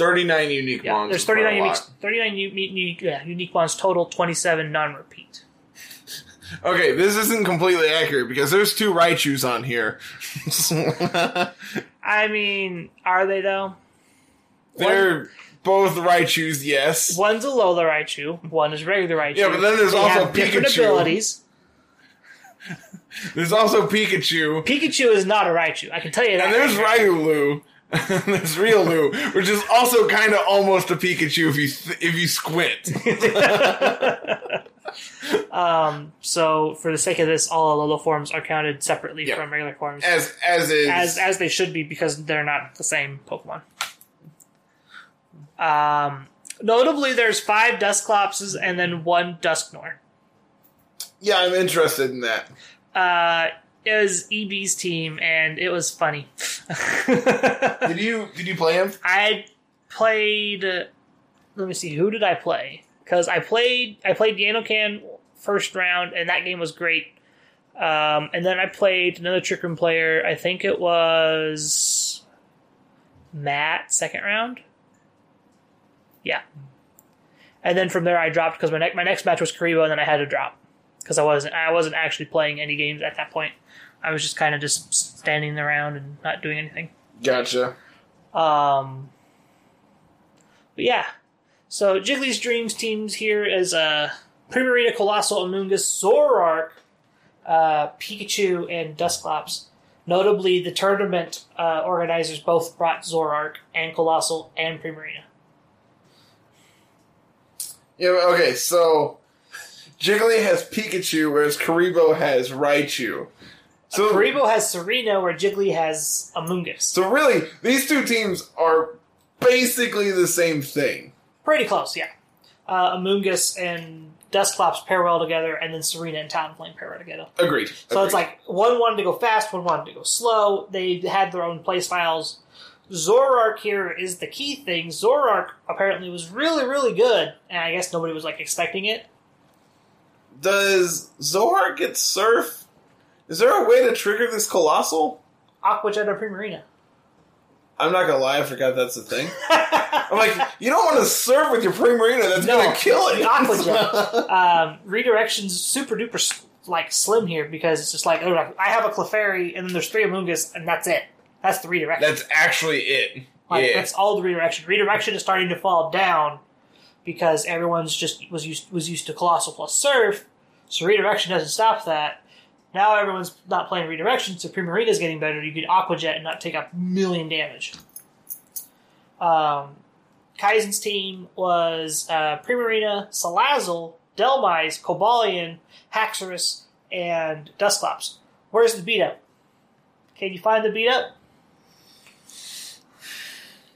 39 unique Yeah, ones. there's is quite a 39 unique, 39 u- unique, yeah, unique ones total, 27 non-repeat. Okay, this isn't completely accurate because there's two Raichus on here. I mean, are they though? They're both Raichus, yes. One's a Lola Raichu, one is regular Raichu. Yeah, but then there's They also have different Pikachu. abilities. There's also Pikachu. Pikachu is not a Raichu. I can tell you that. And there's right now. real Riolu, which is also kind of almost a Pikachu if you if you squint. Um, so for the sake of this, all Alola forms are counted separately Yeah. from regular forms, as as is as as they should be because they're not the same Pokemon. Um, notably, there's five Dusclopses and then one Dusknoir. yeah, I'm interested in that. Uh, it was EB's team, and it was funny. Did you did you play him? I played. Let me see. Who did I play? Because I played. I played Yanocan first round, and that game was great. Um, and then I played another Trick Room player. I think it was Matt second round. Yeah. And then from there, I dropped because my next my next match was Karibo, and then I had to drop because I wasn't I wasn't actually playing any games at that point. I was just kind of just standing around and not doing anything. Gotcha. Um, but yeah. So Jiggly's Dreams teams here is uh, Primarina, Coalossal, Amoonguss, Zoroark, uh, Pikachu, and Dusclops. Notably, the tournament uh, organizers both brought Zoroark and Coalossal and Primarina. Yeah. Okay. So Jiggly has Pikachu, whereas Karibo has Raichu. So Karibo has Tsareena, where Jiggly has Amoonguss. so really, these two teams are basically the same thing. Pretty close, yeah. Uh, Amoonguss and Dusclops pair well together, and then Tsareena and Talonflame pair well together. Agreed. So it's like one wanted to go fast, one wanted to go slow. They had their own play styles. Zoroark here is the key thing. Zoroark apparently was really, really good, and I guess nobody was like expecting it. Does Zohar get Surf? Is there a way to trigger this Coalossal? Aqua Jet or Primarina. I'm not gonna lie, I forgot that's a thing. I'm like, you don't want to serve with your Primarina. That's No, gonna kill it. the Aqua Jet. um, redirection's super duper s- like slim here because it's just like, oh, I have a Clefairy, and then there's three Amoonguss, and that's it. That's the redirection. that's actually it. Like yeah. that's all the redirection. Redirection is starting to fall down because everyone's just was used was used to coalossal plus surf, so redirection doesn't stop that. Now everyone's not playing redirection, so Primarina's getting better. You can Aqua Jet and not take a million damage. Um, Kaizen's team was uh, Primarina, Salazzle, Dhelmise, Cobalion, Haxorus, and Dusclops. Where's the beat up? Can you find the beat up?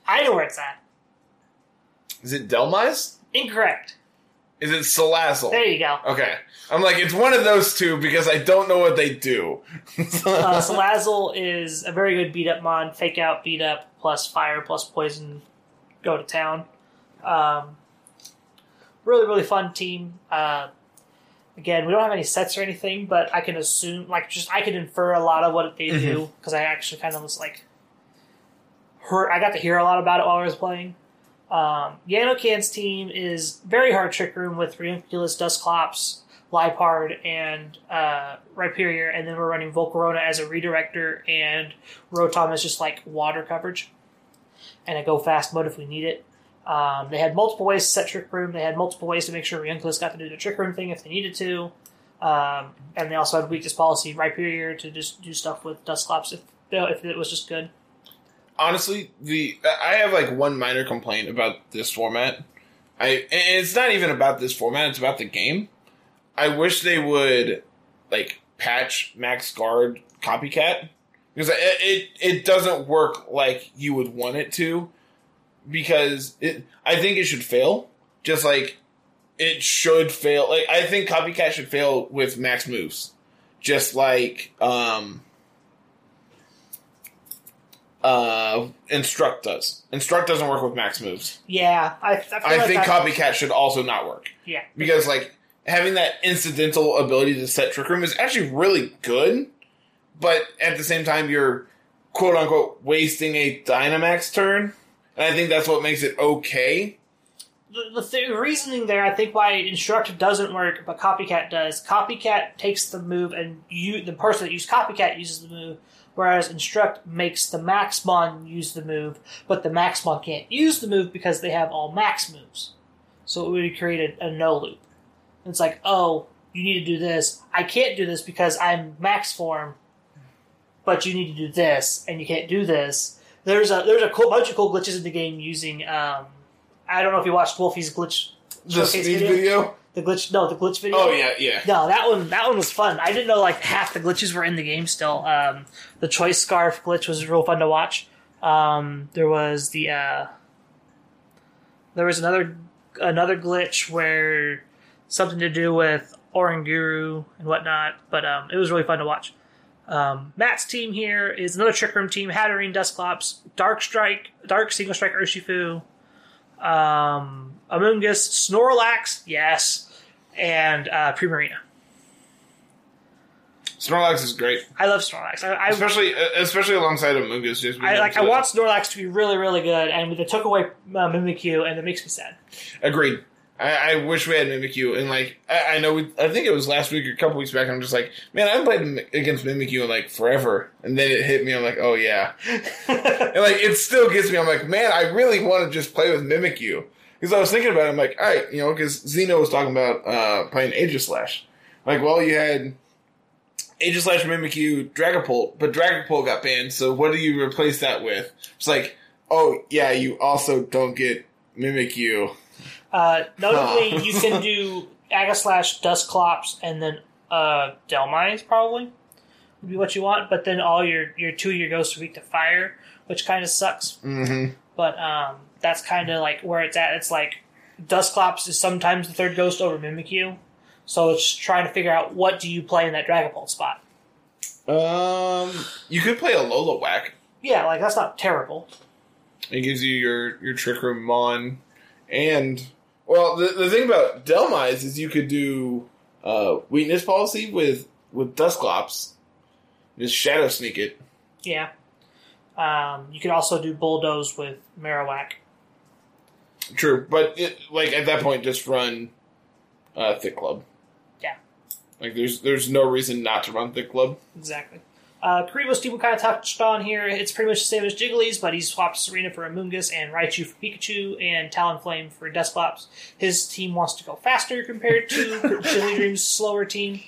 I know where it's at. Is it Dhelmise? Incorrect. Is it Salazzle? There you go. Okay. I'm like, it's one of those two because I don't know what they do. Uh, Salazzle is a very good beat up mon. Fake out, beat up, plus fire, plus poison, go to town. Um, really, really fun team. Uh, again, we don't have any sets or anything, but I can assume, like, just I can infer a lot of what they do because I actually kind of was like, heard, I got to hear a lot about it while I was playing. Um, Yanocan's team is very hard trick room with Reuniclus, Dusclops, Liepard, and uh, Rhyperior, and then we're running Volcarona as a redirector, and Rotom is just like water coverage, and a go fast mode if we need it. Um, they had multiple ways to set trick room. They had multiple ways to make sure Reuniclus got to do the trick room thing if they needed to, um, and they also had weakness policy Rhyperior to just do stuff with Dusclops if if it was just good. Honestly, the I have like one minor complaint about this format. I it's not even about this format; it's about the game. I wish they would like patch Max Guard copycat because it, it it doesn't work like you would want it to. Because it, I think it should fail. Just like it should fail. Like I think copycat should fail with max moves. just like um, uh, Instruct does. Instruct doesn't work with max moves. Yeah, I, I, I like think that- Copycat should also not work Yeah, because like having that incidental ability to set Trick Room is actually really good, but at the same time you're quote unquote wasting a Dynamax turn, and I think that's what makes it okay. the, the th- reasoning there, I think, why Instruct doesn't work, but Copycat does. Copycat takes the move, and you, the person that used Copycat, uses the move, whereas Instruct makes the Maxmon use the move, but the Maxmon can't use the move because they have all Max moves. So it would create a, a no loop. It's like, oh, you need to do this. I can't do this because I'm Max form, but you need to do this, and you can't do this. There's a there's a cool bunch of cool glitches in the game using. Um, I don't know if you watched Wolfie's glitch The speed video. video. The glitch, no, the glitch video. Oh yeah, yeah. No, that one, that one was fun. I didn't know like half the glitches were in the game still. Um, the choice scarf glitch was real fun to watch. Um, there was the uh, there was another another glitch where something to do with Oranguru and whatnot, but um, it was really fun to watch. Um, Matt's team here is another Trick Room team: Hatterene, Dusclops, Dark Strike, Dark Single Strike, Urshifu, um, Amoonguss, Snorlax, yes, and uh, Primarina. Snorlax is great, I love Snorlax. I, I, especially especially alongside of Mungus. Just I like. I want Snorlax to be really, really good, and they took away uh, Mimikyu, and it makes me sad. Agreed. I, I wish we had Mimikyu, and like I, I know we. I think it was last week or a couple weeks back. I'm just like, man, I haven't played against Mimikyu in like forever, and then it hit me. I'm like, oh yeah, and like it still gets me. I'm like, man, I really want to just play with Mimikyu because I was thinking about it. I'm like, all right, you know, because Zeno was talking about uh, playing Aegislash. Like, well, you had Aegislash, Mimikyu, Dragapult, but Dragapult got banned. So what do you replace that with? It's like, oh yeah, you also don't get Mimikyu. Uh, notably, Huh. you can do Aegislash, Dusclops, and then uh, Dhelmise probably would be what you want. But then all your your two of your ghosts are weak to fire, which kind of sucks. Mm-hmm. But um, that's kind of like where it's at. It's like Dusclops is sometimes the third ghost over Mimikyu, so it's trying to figure out what do you play in that Dragapult spot. Um, you could play a Lola Whack. Yeah, like that's not terrible. It gives you your your Trick Room Mon, and well, the the thing about Dhelmise is you could do uh, weakness policy with with Dusclops, just Shadow Sneak it. Yeah. Um, you could also do Bulldoze with Marowak. True, but it, like at that point, just run uh, Thick Club. Yeah. Like there's there's no reason not to run Thick Club. Exactly. Uh, Karibo's team kind of touched on here. It's pretty much the same as Jiggly's, but he swapped Tsareena for Amoonguss and Raichu for Pikachu and Talonflame for Dusclops. His team wants to go faster compared to Chili Dream's slower team.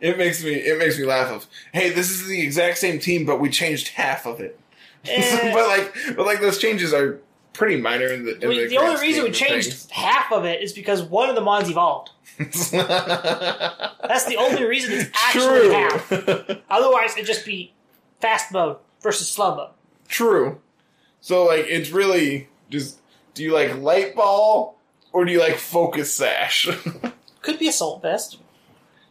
It makes me it makes me laugh. Of hey, this is the exact same team, but we changed half of it. Eh, but like but like those changes are pretty minor in the. In the, the only reason we changed half of it is because one of the Mons evolved. That's the only reason it's actually half. Otherwise, it'd just be fast mode versus slow mode. True. So like it's really just do you like light ball or do you like focus sash? Could be Assault Vest.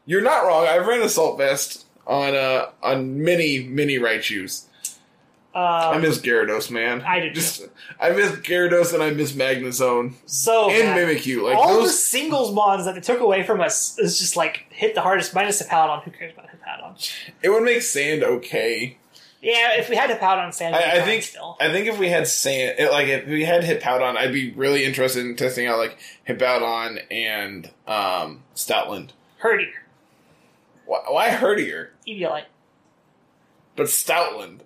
You're not wrong. I've ran assault vest on uh on many many Raichus. I Um, miss Gyarados, man. I do just I miss Gyarados and I miss Magnezone so and bad. Mimikyu. Like all the those singles mons that they took away from us is just like hit the hardest minus Hippowdon. Who cares about Hippowdon? it would make sand okay. Yeah, if we had Hippowdon Sand, I, I think still. I think if we had sand, it, like if we had Hippowdon, I'd be really interested in testing out like Hippowdon and um, Stoutland. Herdier, Why, why Herdier, Eviolite, but Stoutland?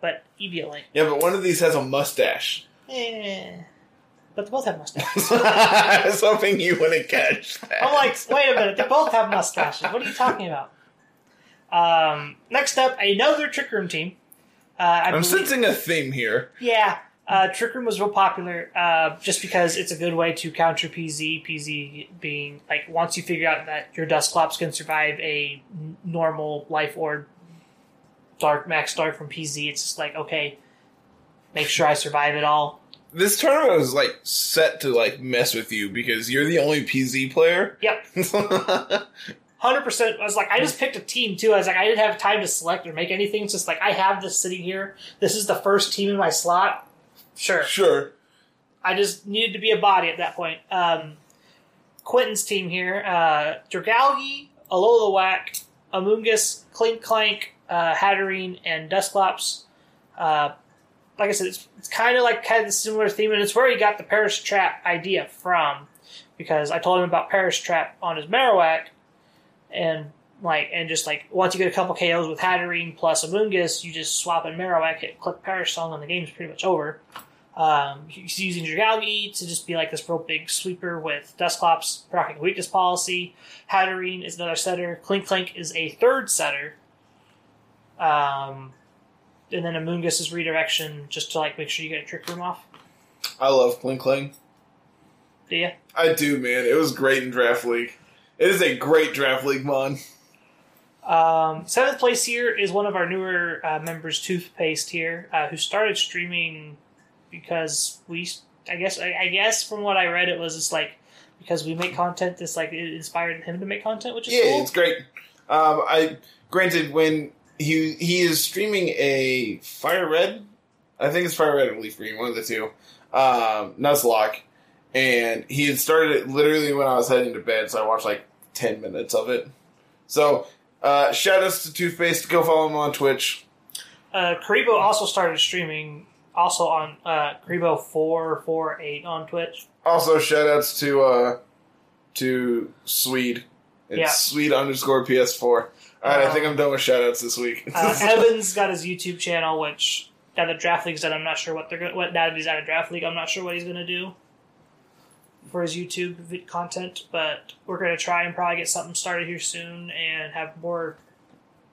But Eviolite. Yeah, but one of these has a mustache. Eh. But they both have mustaches. I was hoping you wouldn't catch that. I'm like, wait a minute, they both have mustaches. What are you talking about? Um, next up, another Trick Room team. Uh, I I'm believe- sensing a theme here. Yeah, uh, Trick Room was real popular uh, just because it's a good way to counter PZ. PZ being like once you figure out that your Dusclops can survive a normal life orb, dark max dark from PZ, it's just like okay, make sure I survive it all. This tournament was like set to like mess with you because you're the only PZ player. Yep. hundred percent. I was like, I just picked a team too. I was like, I didn't have time to select or make anything. It's just like I have this sitting here. This is the first team in my slot. Sure. Sure. I just needed to be a body at that point. Um, Quentin's team here: uh, Dragalge, Alola Whack, Amoonguss, Clink Clank, uh, Hatterene, and Dusclops. Uh, like I said, it's, it's kind of like kind of similar theme, and it's where he got the Perish Trap idea from, because I told him about Perish Trap on his Marowak, and like and just like once you get a couple KOs with Hatterene plus Amoonguss, you just swap in Marowak, hit click Perish Song, and the game's pretty much over. Um, he's using Dragalge to just be like this real big sweeper with Dusclops proccing weakness policy. Hatterene is another setter. Klinklang is a third setter. Um, and then Amoonguss redirection just to like make sure you get a trick room off. I love Klinklang. Do you? I do, man. It was great in Draft League. It is a great Draft League mon. Um, seventh place here is one of our newer uh, members, Toothpaste here, uh, who started streaming because we, I guess, I, I guess from what I read, it was just like because we make content. This like it inspired him to make content, which is Yeah, cool. it's great. Um, I granted when he he is streaming a Fire Red, I think it's Fire Red or Leaf Green, one of the two, um, Nuzlocke, and he had started it literally when I was heading to bed, so I watched like ten minutes of it. So uh, shout outs to Toothpaste. Go follow him on Twitch. Uh, Karibo also started streaming, also on uh, Karibo four four eight on Twitch. Also shout outs to uh, to Swede. It's Yeah. Swede underscore PS4. All right, I Um, think I'm done with shoutouts this week. Uh, Evans got his YouTube channel, which now the draft league's done. I'm not sure what they're go- what now that he's out of draft league. I'm not sure what he's going to do for his YouTube content, but we're going to try and probably get something started here soon and have more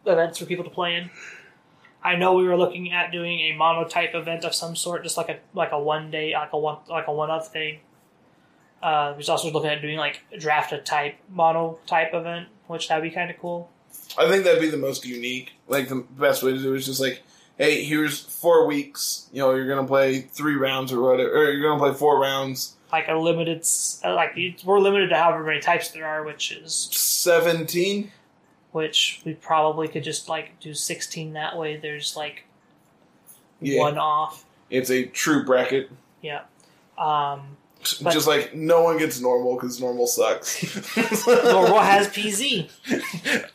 events for people to play in. I know we were looking at doing a monotype event of some sort, just like a like a one day, like a one like a one up thing. Uh, was also looking at doing like draft a type mono type event, which that'd be kind of cool. I think that'd be the most unique. Like the best way to do it is just like, hey, here's four weeks. You know, you're gonna play three rounds or whatever, or you're gonna play four rounds. like a limited, uh, like we're limited to however many types there are, which is Seventeen. which we probably could just like do sixteen that way. There's like Yeah, one off, it's a true bracket. yeah. Um, But- just like no one gets normal because normal sucks. Normal has PZ.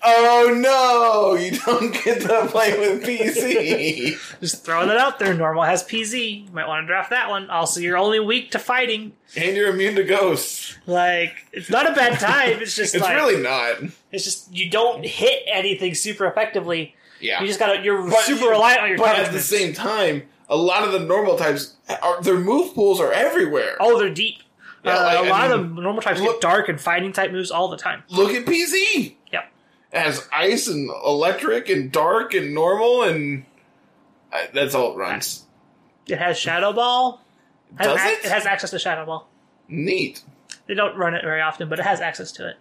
oh no, you don't get to play with PZ. Just throwing that out there. Normal has PZ. You might want to draft that one. Also, you're only weak to fighting. and you're immune to ghosts. Like it's not a bad type. It's just It's like really not. it's just you don't hit anything super effectively. Yeah. You just gotta. You're But super you- reliant on your. But at the same time, a lot of the normal types, are, their move pools are everywhere. Oh, they're deep. Yeah, Uh, like, a I lot mean, of the normal types look- get dark and fighting type moves all the time. Look at PZ. Yep. It has ice and electric and dark and normal and uh, that's all it runs. It has Shadow Ball. Has Does ac- it? It has access to Shadow Ball. Neat. They don't run it very often, but it has access to it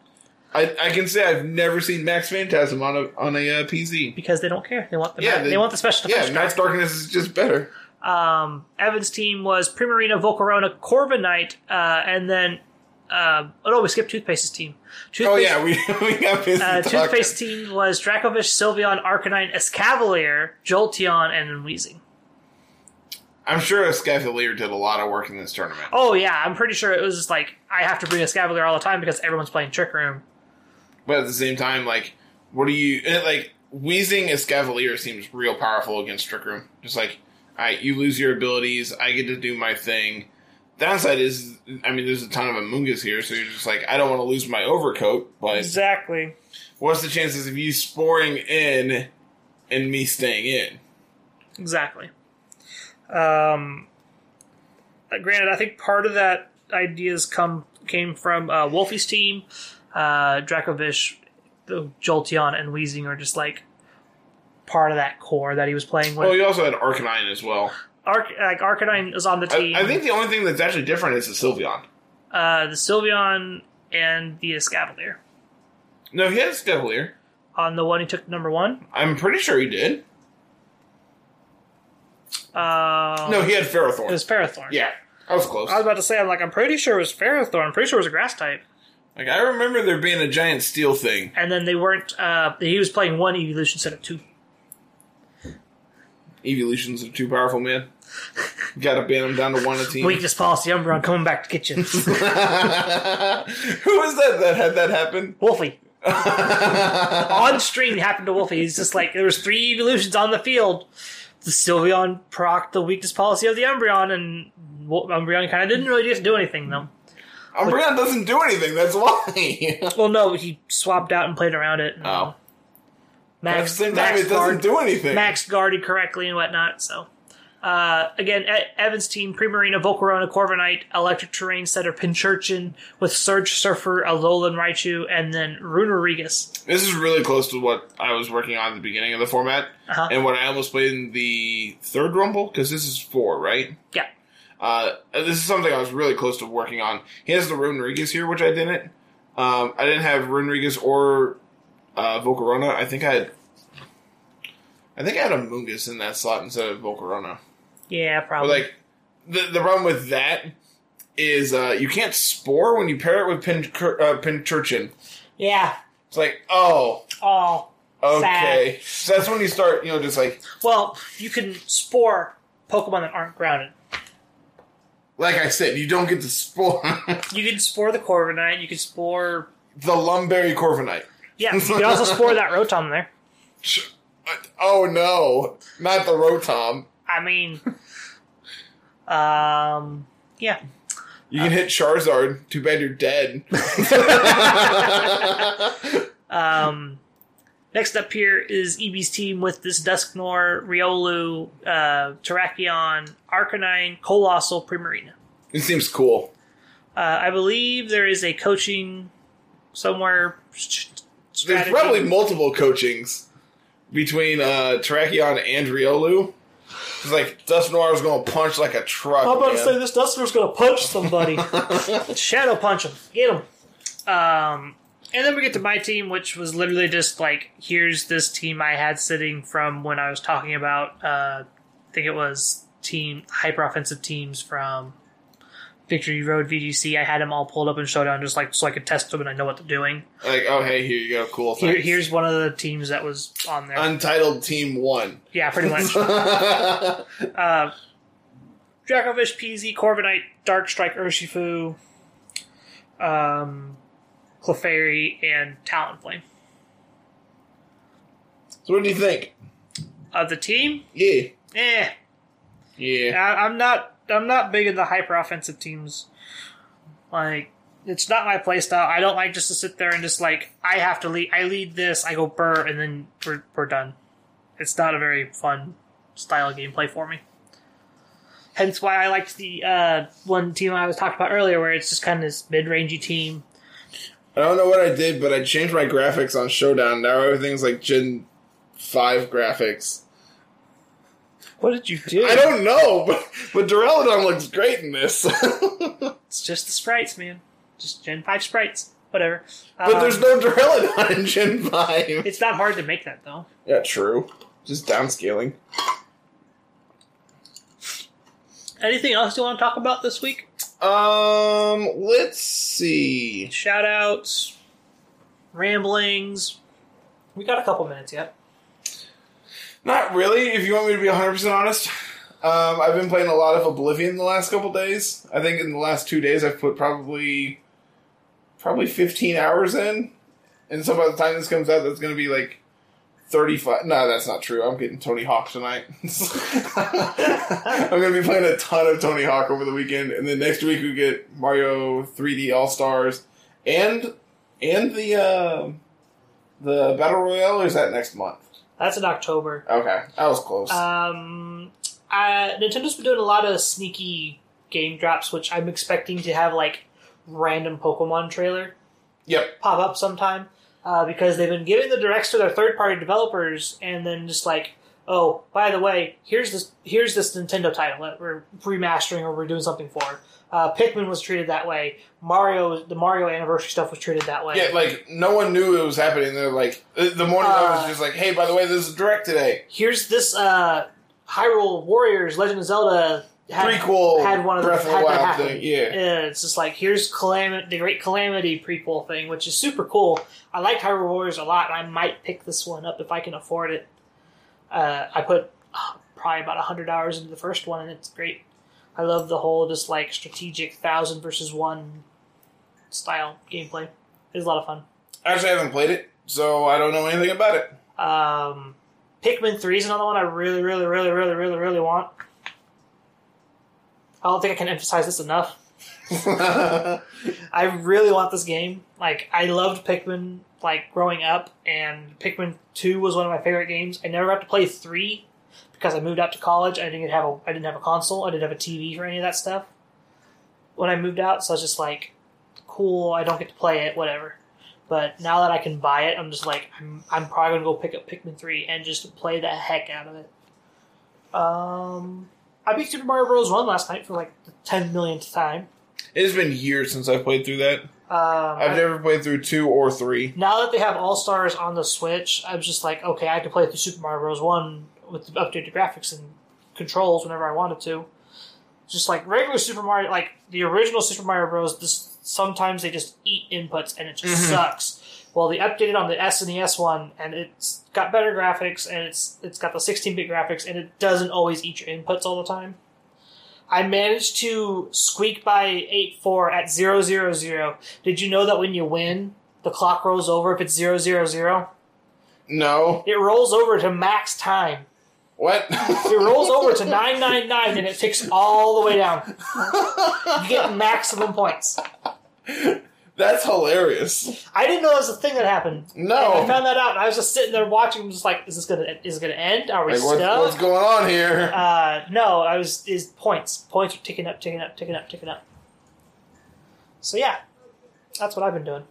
I, I can say I've never seen Max Phantasm on a on a uh, PZ. because they don't care. They want the Yeah, they, they- want the special Yeah, defense. Max Darkness is just better. um, Evans' team was Primarina, Volcarona, Corviknight, uh, and then uh, oh no, we skipped Toothpaste's team. Toothpaste, Oh yeah, we we got busy Uh, talking. Toothpaste team was Dracovish, Sylveon, Arcanine, Escavalier, Jolteon, and Weezing. I'm sure Escavalier did a lot of work in this tournament. Oh yeah, I'm pretty sure it was just like I have to bring Escavalier all the time because everyone's playing Trick Room. But at the same time, like, what do you like? Wheezing Escavalier seems real powerful against Trick Room. Just like, all right, you lose your abilities, I get to do my thing. Downside is, I mean, there's a ton of Amoonguss here, so you're just like, I don't want to lose my overcoat, but Exactly. what's the chances of you sporing in and me staying in? Exactly. Um, uh, granted, I think part of that ideas come came from uh, Wolfie's team. Uh, Dracovish, the Jolteon, and Weezing are just like part of that core that he was playing with. Well, he also had Arcanine as well. Arc, like Arcanine is on the team. I, I think the only thing that's actually different is the Sylveon. uh, the Sylveon and the Escavalier No, he had Escavalier. on the one he took number one. I'm pretty sure he did. Uh, No, he had Ferrothorn. it was Ferrothorn. yeah, I was close. I was about to say, I'm like, I'm pretty sure it was Ferrothorn. I'm pretty sure it was a grass type. Like I remember there being a giant steel thing. and then they weren't. Uh, he was playing one evolution instead of two. Evolutions are too powerful, man. Got to ban them down to one a team. Weakness policy, Umbreon coming back to get you. Who was that that had that happen? Wolfie. on stream it happened to Wolfie. He's just like there was three evolutions on the field. The Sylveon proc the weakness policy of the Umbreon, and Umbreon kind of didn't really do anything though. Umbreon doesn't do anything. That's why. Well, no, he swapped out and played around it. and oh, at the Max, same time, Max it doesn't guard, do anything. Max guarded correctly and whatnot. So, uh, again, e- Evans' team: Primarina, Volcarona, Corviknight, Electric Terrain Setter, Pinchurchin with Surge Surfer, Alolan Raichu, and then Runerigus. This is really close to what I was working on at the beginning of the format, Uh-huh. and what I almost played in the third Rumble because this is four, right? Yeah. Uh, this is something I was really close to working on. He has the Runerigus here, which I didn't. Um, I didn't have Runerigus or uh, Volcarona. I think I had. I think I had Amoonguss in that slot instead of Volcarona. Yeah, But probably. like, the the problem with that is uh, you can't spore when you pair it with Pin uh, yeah. It's like, oh, Oh, okay. So that's when you start, you know, just like well, you can spore Pokemon that aren't grounded. Like I said, you don't get to spore You can spore the Corviknight. You can spore. the Lum Berry Corviknight. Yeah, you can also spore that Rotom there. Oh no, not the Rotom. I mean, um, yeah. You can hit Charizard. Too bad you're dead. Um, next up here is EB's team with this Dusknoir, Riolu, uh, Terrakion, Arcanine, Coalossal, Primarina. it seems cool. Uh, I believe there is a coaching somewhere. st- There's probably multiple coachings between uh, Terrakion and Riolu. It's like Dusknoir's going to punch like a truck. I'm about to say this Dusknoir's going to punch somebody. Shadow punch him. Get him. Um, and then we get to my team, which was literally just like, here's this team I had sitting from when I was talking about, uh, I think it was team hyper offensive teams from Victory Road VGC. I had them all pulled up in Showdown just like so I could test them and I know what they're doing. Like, oh hey, here you go, cool. Here, thanks. here's one of the teams that was on there. Untitled Team One. yeah, pretty much. uh, Dracovish, PZ, Corviknight, Darkstrike, Urshifu, um, Clefairy, and Talonflame. so what do you think? Of the team, Yeah, eh, yeah. I, I'm not. I'm not big in the hyper offensive teams. Like, it's not my playstyle. I don't like just to sit there and just like I have to lead. I lead this. I go burr, and then we're we're done. It's not a very fun style of gameplay for me. Hence why I liked the uh, one team I was talking about earlier, where it's just kind of this mid-rangey team. I don't know what I did, but I changed my graphics on Showdown. Now everything's like Gen Five graphics. What did you do? I don't know, but but Duraludon looks great in this. It's just the sprites, man. Just Gen Five sprites. Whatever. But there's Um, no Duraludon in Gen Five. It's not hard to make that though. Yeah, true. Just downscaling. Anything else you want to talk about this week? Um, let's see. Shoutouts, ramblings. We got a couple minutes yet. Not really. If you want me to be 100 percent honest, um, I've been playing a lot of Oblivion the last couple days. I think in the last two days I've put probably probably 15 hours in, and so by the time this comes out, that's going to be like 35. No, that's not true. I'm getting Tony Hawk tonight. I'm going to be playing a ton of Tony Hawk over the weekend, and then next week we get Mario 3D All Stars and and the uh, the Battle Royale. Is that next month? That's in October. Okay, that was close. Um, uh, Nintendo's been doing a lot of sneaky game drops, which I'm expecting to have like random Pokemon trailer yep. pop up sometime uh, because they've been giving the directs to their third party developers and then just like oh by the way here's this here's this nintendo title that we're remastering or we're doing something for uh, pikmin was treated that way mario the mario anniversary stuff was treated that way Yeah, like no one knew it was happening. They're like uh, the morning I was Uh, just like, "Hey, by the way, this is direct today." here's this uh, hyrule warriors legend of zelda had, prequel had one of the Breath of the Wild thing. Yeah. And it's just like here's Calamity, the Great Calamity prequel thing, which is super cool. I like Hyrule Warriors a lot, and I might pick this one up if I can afford it. Uh, I put uh, probably about hundred hours into the first one, and it's great. I love the whole just like strategic thousand versus one style gameplay. It's a lot of fun. Actually, I haven't played it, so I don't know anything about it. Um, Pikmin Three is another one I really, really, really, really, really, really want. I don't think I can emphasize this enough. I really want this game. Like I loved Pikmin like growing up, and Pikmin Two was one of my favorite games. I never got to play three because I moved out to college. I didn't have a I didn't have a console. I didn't have a TV for any of that stuff when I moved out. So I was just like, cool. I don't get to play it. Whatever. But now that I can buy it, I'm just like I'm, I'm probably gonna go pick up Pikmin Three and just play the heck out of it. Um, I beat Super Mario Bros. One last night for like the ten millionth time. It's been years since I've played through that. Um, I've I- never played through two or three. now that they have All Stars on the Switch, I was just like, okay, I can play through Super Mario Bros. One with the updated graphics and controls whenever I wanted to. Just like regular Super Mario, like the original Super Mario Bros. This sometimes they just eat inputs and it just Mhm. sucks. Well, they updated on the SNES one, and it's got better graphics, and it's it's got the 16-bit graphics, and it doesn't always eat your inputs all the time. I managed to squeak by 8-4 at 000. Did you know that when you win, the clock rolls over if it's 000? No. It rolls over to max time. What? It rolls over to 999 and it ticks all the way down. You get maximum points. That's hilarious. I didn't know that was a thing that happened. And I found that out and I was just sitting there watching just like, is this gonna is it gonna end? Are we Like, what, stuck? what's going on here? Uh, no, I was is points. Points are ticking up, ticking up, ticking up, ticking up. So yeah, that's what I've been doing.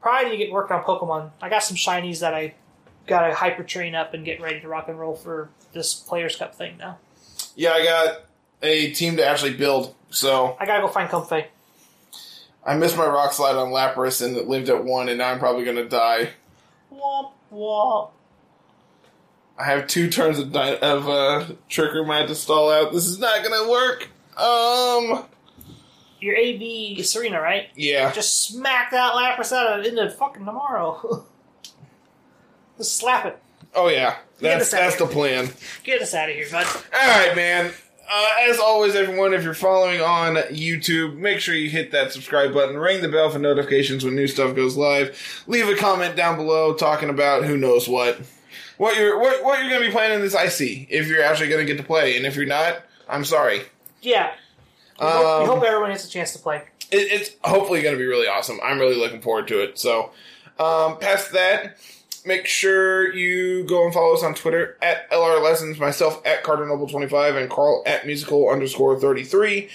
Probably need to get working on Pokemon. I got some shinies that I got to hyper train up and get ready to rock and roll for this Players Cup thing now. Yeah, I got a team to actually build, so I gotta go find Comfey. I missed my rock slide on Lapras and it lived at one, and now I'm probably gonna die. Womp womp. I have two turns of, di- of uh, Tricker Mad to stall out. This is not gonna work. Um, Your AB Tsareena, right? yeah. Just smack that Lapras out of into fucking tomorrow. Just slap it. Oh yeah, that's that's the plan. Get us out of here, bud. All right, man. Uh, as always, everyone, if you're following on YouTube, make sure you hit that subscribe button, ring the bell for notifications when new stuff goes live. Leave a comment down below talking about who knows what, what you're what, what you're going to be playing in this IC. If you're actually going to get to play, and if you're not, I'm sorry. Yeah. We, hope, we Um, hope everyone gets a chance to play. it, it's hopefully going to be really awesome. I'm really looking forward to it. So, um, past that, make sure you go and follow us on Twitter at LR Lessons, myself at Carter Noble 25 and Carl at musical underscore 33.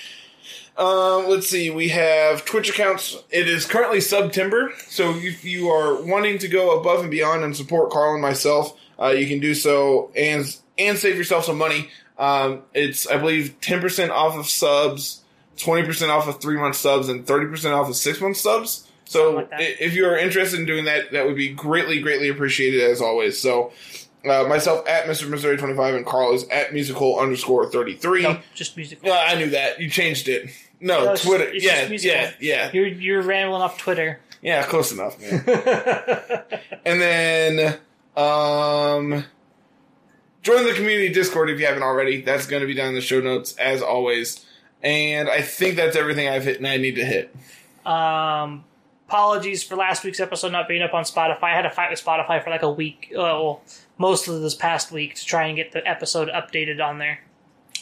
Um, let's see, we have Twitch accounts. It is currently September, so if you are wanting to go above and beyond and support Carl and myself, uh, you can do so and and save yourself some money. Um, it's I believe ten percent off of subs, twenty percent off of three month subs, and thirty percent off of six month subs. So like that. if you are interested in doing that, that would be greatly, greatly appreciated as always. So uh, myself at Mr. Missouri twenty five and Carl is at musical underscore thirty three. No, just musical. Yeah, I knew that. You changed it. No, No, it's just- Twitter. it's yeah, just musical. yeah, yeah, You're you're rambling off Twitter. yeah. Close enough, man. and then, um, join the community Discord if you haven't already. That's going to be down in the show notes as always. And I think that's everything I've hit and I need to hit. um, apologies for last week's episode not being up on Spotify. I had to fight with Spotify for like a week, uh, well, most of this past week to try and get the episode updated on there.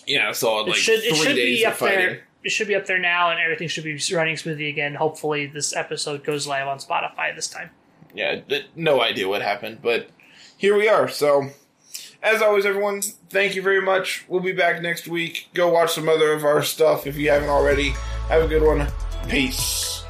Yeah, so It should it should be up fighting. there. It should be up there now, and everything should be running smoothly again. Hopefully, this episode goes live on Spotify this time. Yeah, no idea what happened, but here we are. So, as always, everyone, thank you very much. We'll be back next week. Go watch some other of our stuff if you haven't already. Have a good one. Peace.